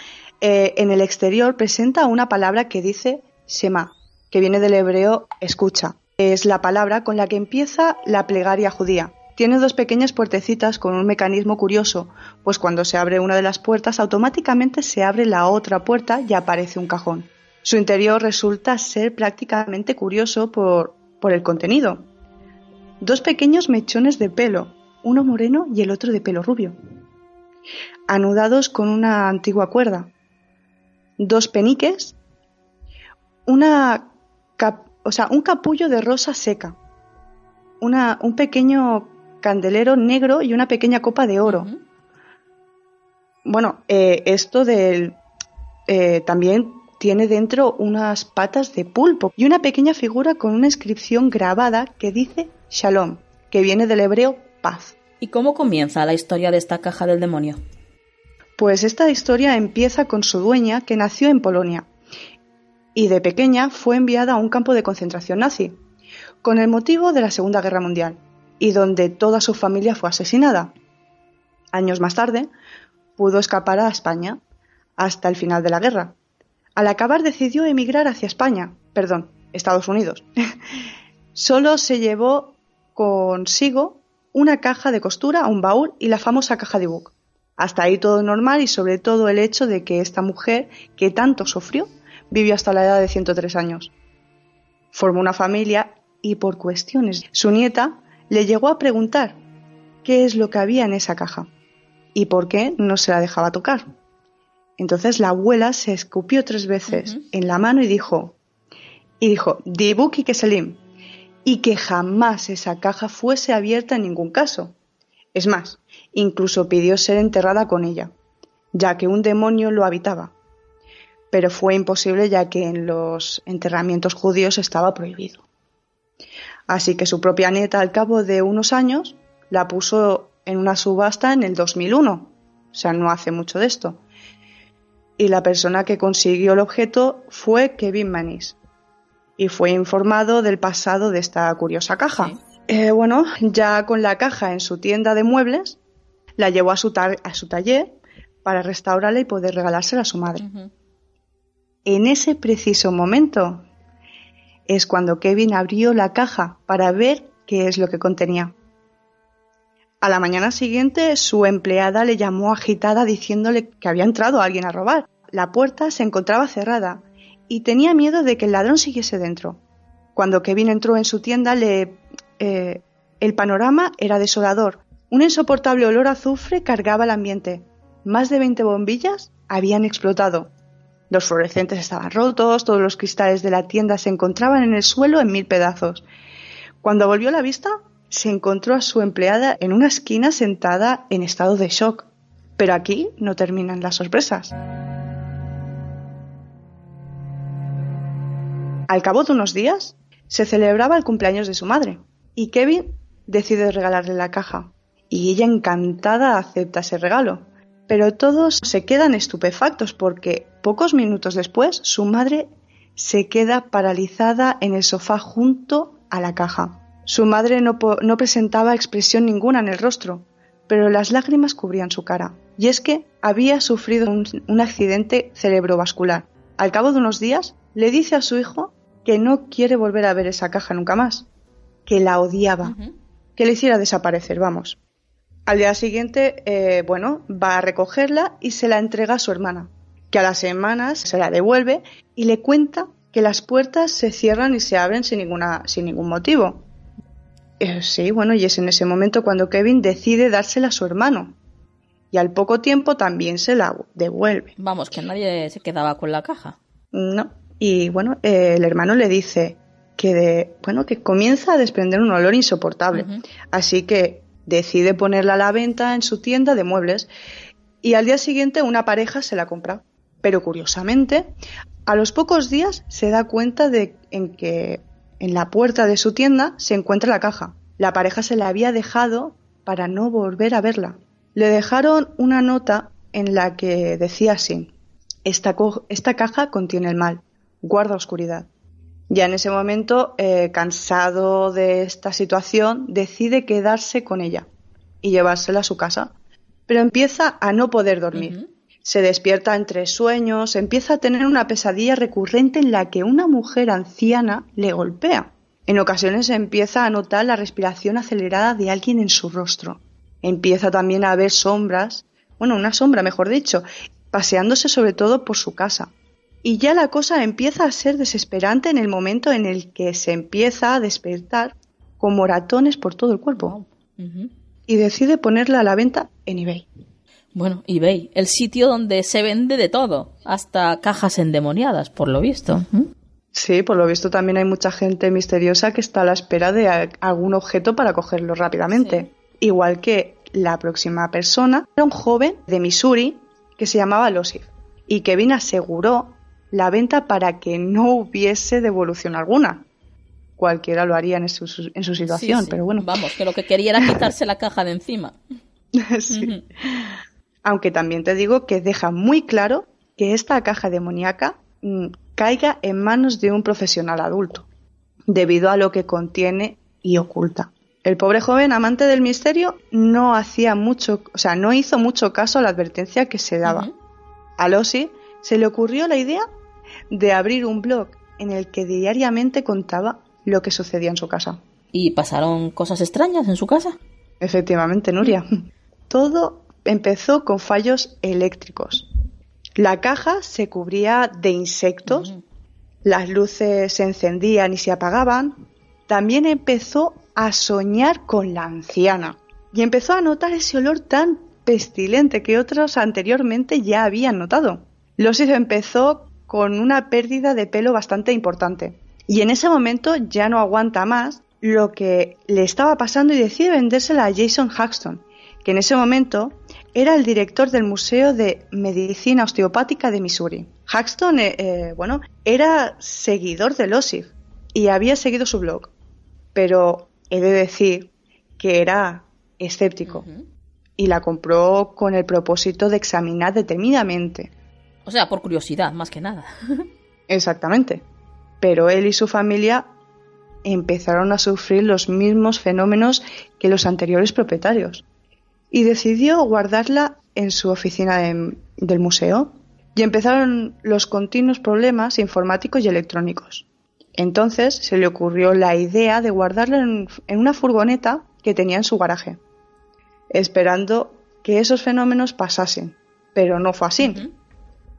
eh, en el exterior presenta una palabra que dice Shema, que viene del hebreo escucha. Es la palabra con la que empieza la plegaria judía. Tiene dos pequeñas puertecitas con un mecanismo curioso, pues cuando se abre una de las puertas automáticamente se abre la otra puerta y aparece un cajón. Su interior resulta ser prácticamente curioso por, por el contenido. Dos pequeños mechones de pelo, uno moreno y el otro de pelo rubio, anudados con una antigua cuerda. Dos peniques, una cap- o sea, un capullo de rosa seca, una, un pequeño candelero negro y una pequeña copa de oro. Bueno, eh, esto del eh, también tiene dentro unas patas de pulpo y una pequeña figura con una inscripción grabada que dice Shalom, que viene del hebreo paz. ¿Y cómo comienza la historia de esta caja del demonio? Pues esta historia empieza con su dueña que nació en Polonia y de pequeña fue enviada a un campo de concentración nazi con el motivo de la Segunda Guerra Mundial. y donde toda su familia fue asesinada. Años más tarde, pudo escapar a España hasta el final de la guerra. Al acabar decidió emigrar hacia España, perdón, Estados Unidos. Solo se llevó consigo una caja de costura, un baúl y la famosa caja de book. Hasta ahí todo normal y sobre todo el hecho de que esta mujer, que tanto sufrió, vivió hasta la edad de 103 años. Formó una familia y por cuestiones su nieta le llegó a preguntar qué es lo que había en esa caja y por qué no se la dejaba tocar. Entonces la abuela se escupió tres veces en la mano y dijo, y dijo, Dibuki que Selim, y que jamás esa caja fuese abierta en ningún caso. Es más, incluso pidió ser enterrada con ella, ya que un demonio lo habitaba. Pero fue imposible ya que en los enterramientos judíos estaba prohibido. Así que su propia nieta, al cabo de unos años, la puso en una subasta en el 2001. O sea, no hace mucho de esto. Y la persona que consiguió el objeto fue Kevin Manis. Y fue informado del pasado de esta curiosa caja. Eh, bueno, ya con la caja en su tienda de muebles, la llevó a su, a su taller para restaurarla y poder regalársela a su madre. En ese preciso momento es cuando Kevin abrió la caja para ver qué es lo que contenía. A la mañana siguiente, su empleada le llamó agitada diciéndole que había entrado alguien a robar. La puerta se encontraba cerrada y tenía miedo de que el ladrón siguiese dentro. Cuando Kevin entró en su tienda, le, eh, el panorama era desolador. Un insoportable olor a azufre cargaba el ambiente. Más de 20 bombillas habían explotado. Los fluorescentes estaban rotos, todos los cristales de la tienda se encontraban en el suelo en mil pedazos. Cuando volvió la vista, se encontró a su empleada en una esquina sentada en estado de shock. Pero aquí no terminan las sorpresas. Al cabo de unos días, se celebraba el cumpleaños de su madre y Kevin decide regalarle la caja. Y ella encantada acepta ese regalo. Pero todos se quedan estupefactos porque pocos minutos después su madre se queda paralizada en el sofá junto a la caja. Su madre no, presentaba expresión ninguna en el rostro, pero las lágrimas cubrían su cara. Y es que había sufrido un, accidente cerebrovascular. Al cabo de unos días, le dice a su hijo que no quiere volver a ver esa caja nunca más, que la odiaba, que le hiciera desaparecer, vamos. Al día siguiente, eh, bueno, va a recogerla y se la entrega a su hermana, que a las semanas se la devuelve y le cuenta que las puertas se cierran y se abren sin, ninguna, sin ningún motivo. Eh, sí, bueno, y es en ese momento cuando Kevin decide dársela a su hermano. Y al poco tiempo también se la devuelve. Vamos, que nadie se quedaba con la caja. No. Y bueno, eh, el hermano le dice que de, bueno, que comienza a desprender un olor insoportable. Así que decide ponerla a la venta en su tienda de muebles y al día siguiente una pareja se la compra. Pero curiosamente, a los pocos días se da cuenta de en que en la puerta de su tienda se encuentra la caja. La pareja se la había dejado para no volver a verla. Le dejaron una nota en la que decía así, esta, esta caja contiene el mal, guarda oscuridad. Ya en ese momento, eh, cansado de esta situación, decide quedarse con ella y llevársela a su casa. Pero empieza a no poder dormir. Se despierta entre sueños, empieza a tener una pesadilla recurrente en la que una mujer anciana le golpea. En ocasiones empieza a notar la respiración acelerada de alguien en su rostro. Empieza también a ver sombras, bueno, una sombra mejor dicho, paseándose sobre todo por su casa y ya la cosa empieza a ser desesperante en el momento en el que se empieza a despertar con moratones por todo el cuerpo. Y decide ponerla a la venta en eBay. Bueno, eBay, el sitio donde se vende de todo, hasta cajas endemoniadas, por lo visto. Sí, por lo visto también hay mucha gente misteriosa que está a la espera de algún objeto para cogerlo rápidamente. Igual que la próxima persona era un joven de Missouri que se llamaba Losif y Kevin aseguró la venta para que no hubiese devolución alguna. Cualquiera lo haría en su, en su situación, pero bueno. Vamos, que lo que quería era quitarse la caja de encima. sí. Aunque también te digo que deja muy claro que esta caja demoníaca mm, caiga en manos de un profesional adulto, debido a lo que contiene y oculta. El pobre joven amante del misterio no hacía mucho, o sea, no hizo mucho caso a la advertencia que se daba. A Lossi se le ocurrió la idea de abrir un blog en el que diariamente contaba lo que sucedía en su casa. ¿Y pasaron cosas extrañas en su casa? Efectivamente, Nuria. Todo empezó con fallos eléctricos. La caja se cubría de insectos, las luces se encendían y se apagaban. También empezó a soñar con la anciana y empezó a notar ese olor tan pestilente que otros anteriormente ya habían notado. Losis empezó con una pérdida de pelo bastante importante y en ese momento ya no aguanta más lo que le estaba pasando y decide vendérsela a Jason Haxton, que en ese momento era el director del Museo de Medicina Osteopática de Missouri. Haxton, eh, eh, bueno, era seguidor de Losif y había seguido su blog, pero he de decir que era escéptico y la compró con el propósito de examinar detenidamente. O sea, por curiosidad, más que nada. Exactamente. Pero él y su familia empezaron a sufrir los mismos fenómenos que los anteriores propietarios y decidió guardarla en su oficina del museo y empezaron los continuos problemas informáticos y electrónicos. Entonces se le ocurrió la idea de guardarla en, una furgoneta que tenía en su garaje, esperando que esos fenómenos pasasen, pero no fue así.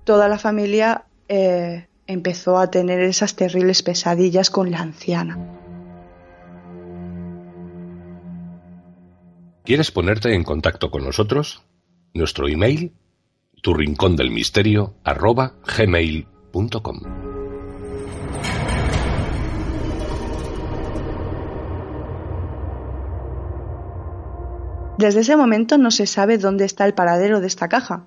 Toda la familia eh, empezó a tener esas terribles pesadillas con la anciana. ¿Quieres ponerte en contacto con nosotros? Nuestro email, tu rincón del misterio, arroba gmail.com. Desde ese momento no se sabe dónde está el paradero de esta caja,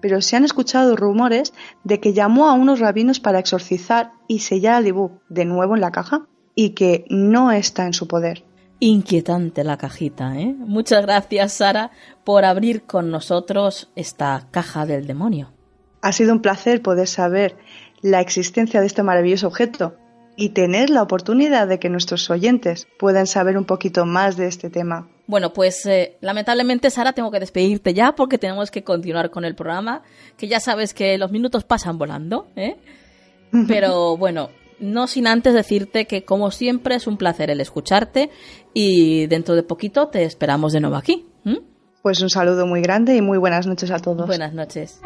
pero se han escuchado rumores de que llamó a unos rabinos para exorcizar y sellar al Ibú de nuevo en la caja y que no está en su poder. Inquietante la cajita, ¿eh? Muchas gracias, Sara, por abrir con nosotros esta caja del demonio. Ha sido un placer poder saber la existencia de este maravilloso objeto y tener la oportunidad de que nuestros oyentes puedan saber un poquito más de este tema. Bueno, pues eh, lamentablemente, Sara, tengo que despedirte ya porque tenemos que continuar con el programa, que ya sabes que los minutos pasan volando, ¿eh? Pero bueno, no sin antes decirte que como siempre es un placer el escucharte y dentro de poquito te esperamos de nuevo aquí. Pues un saludo muy grande y muy buenas noches a todos. Buenas noches.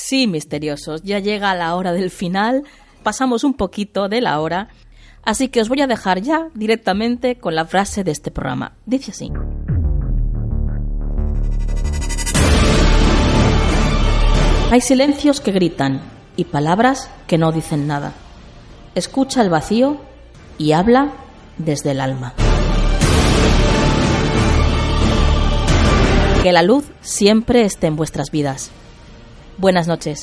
Sí, misteriosos, ya llega la hora del final, pasamos un poquito de la hora, así que os voy a dejar ya directamente con la frase de este programa. Dice así. Hay silencios que gritan y palabras que no dicen nada. Escucha el vacío y habla desde el alma. Que la luz siempre esté en vuestras vidas. Buenas noches.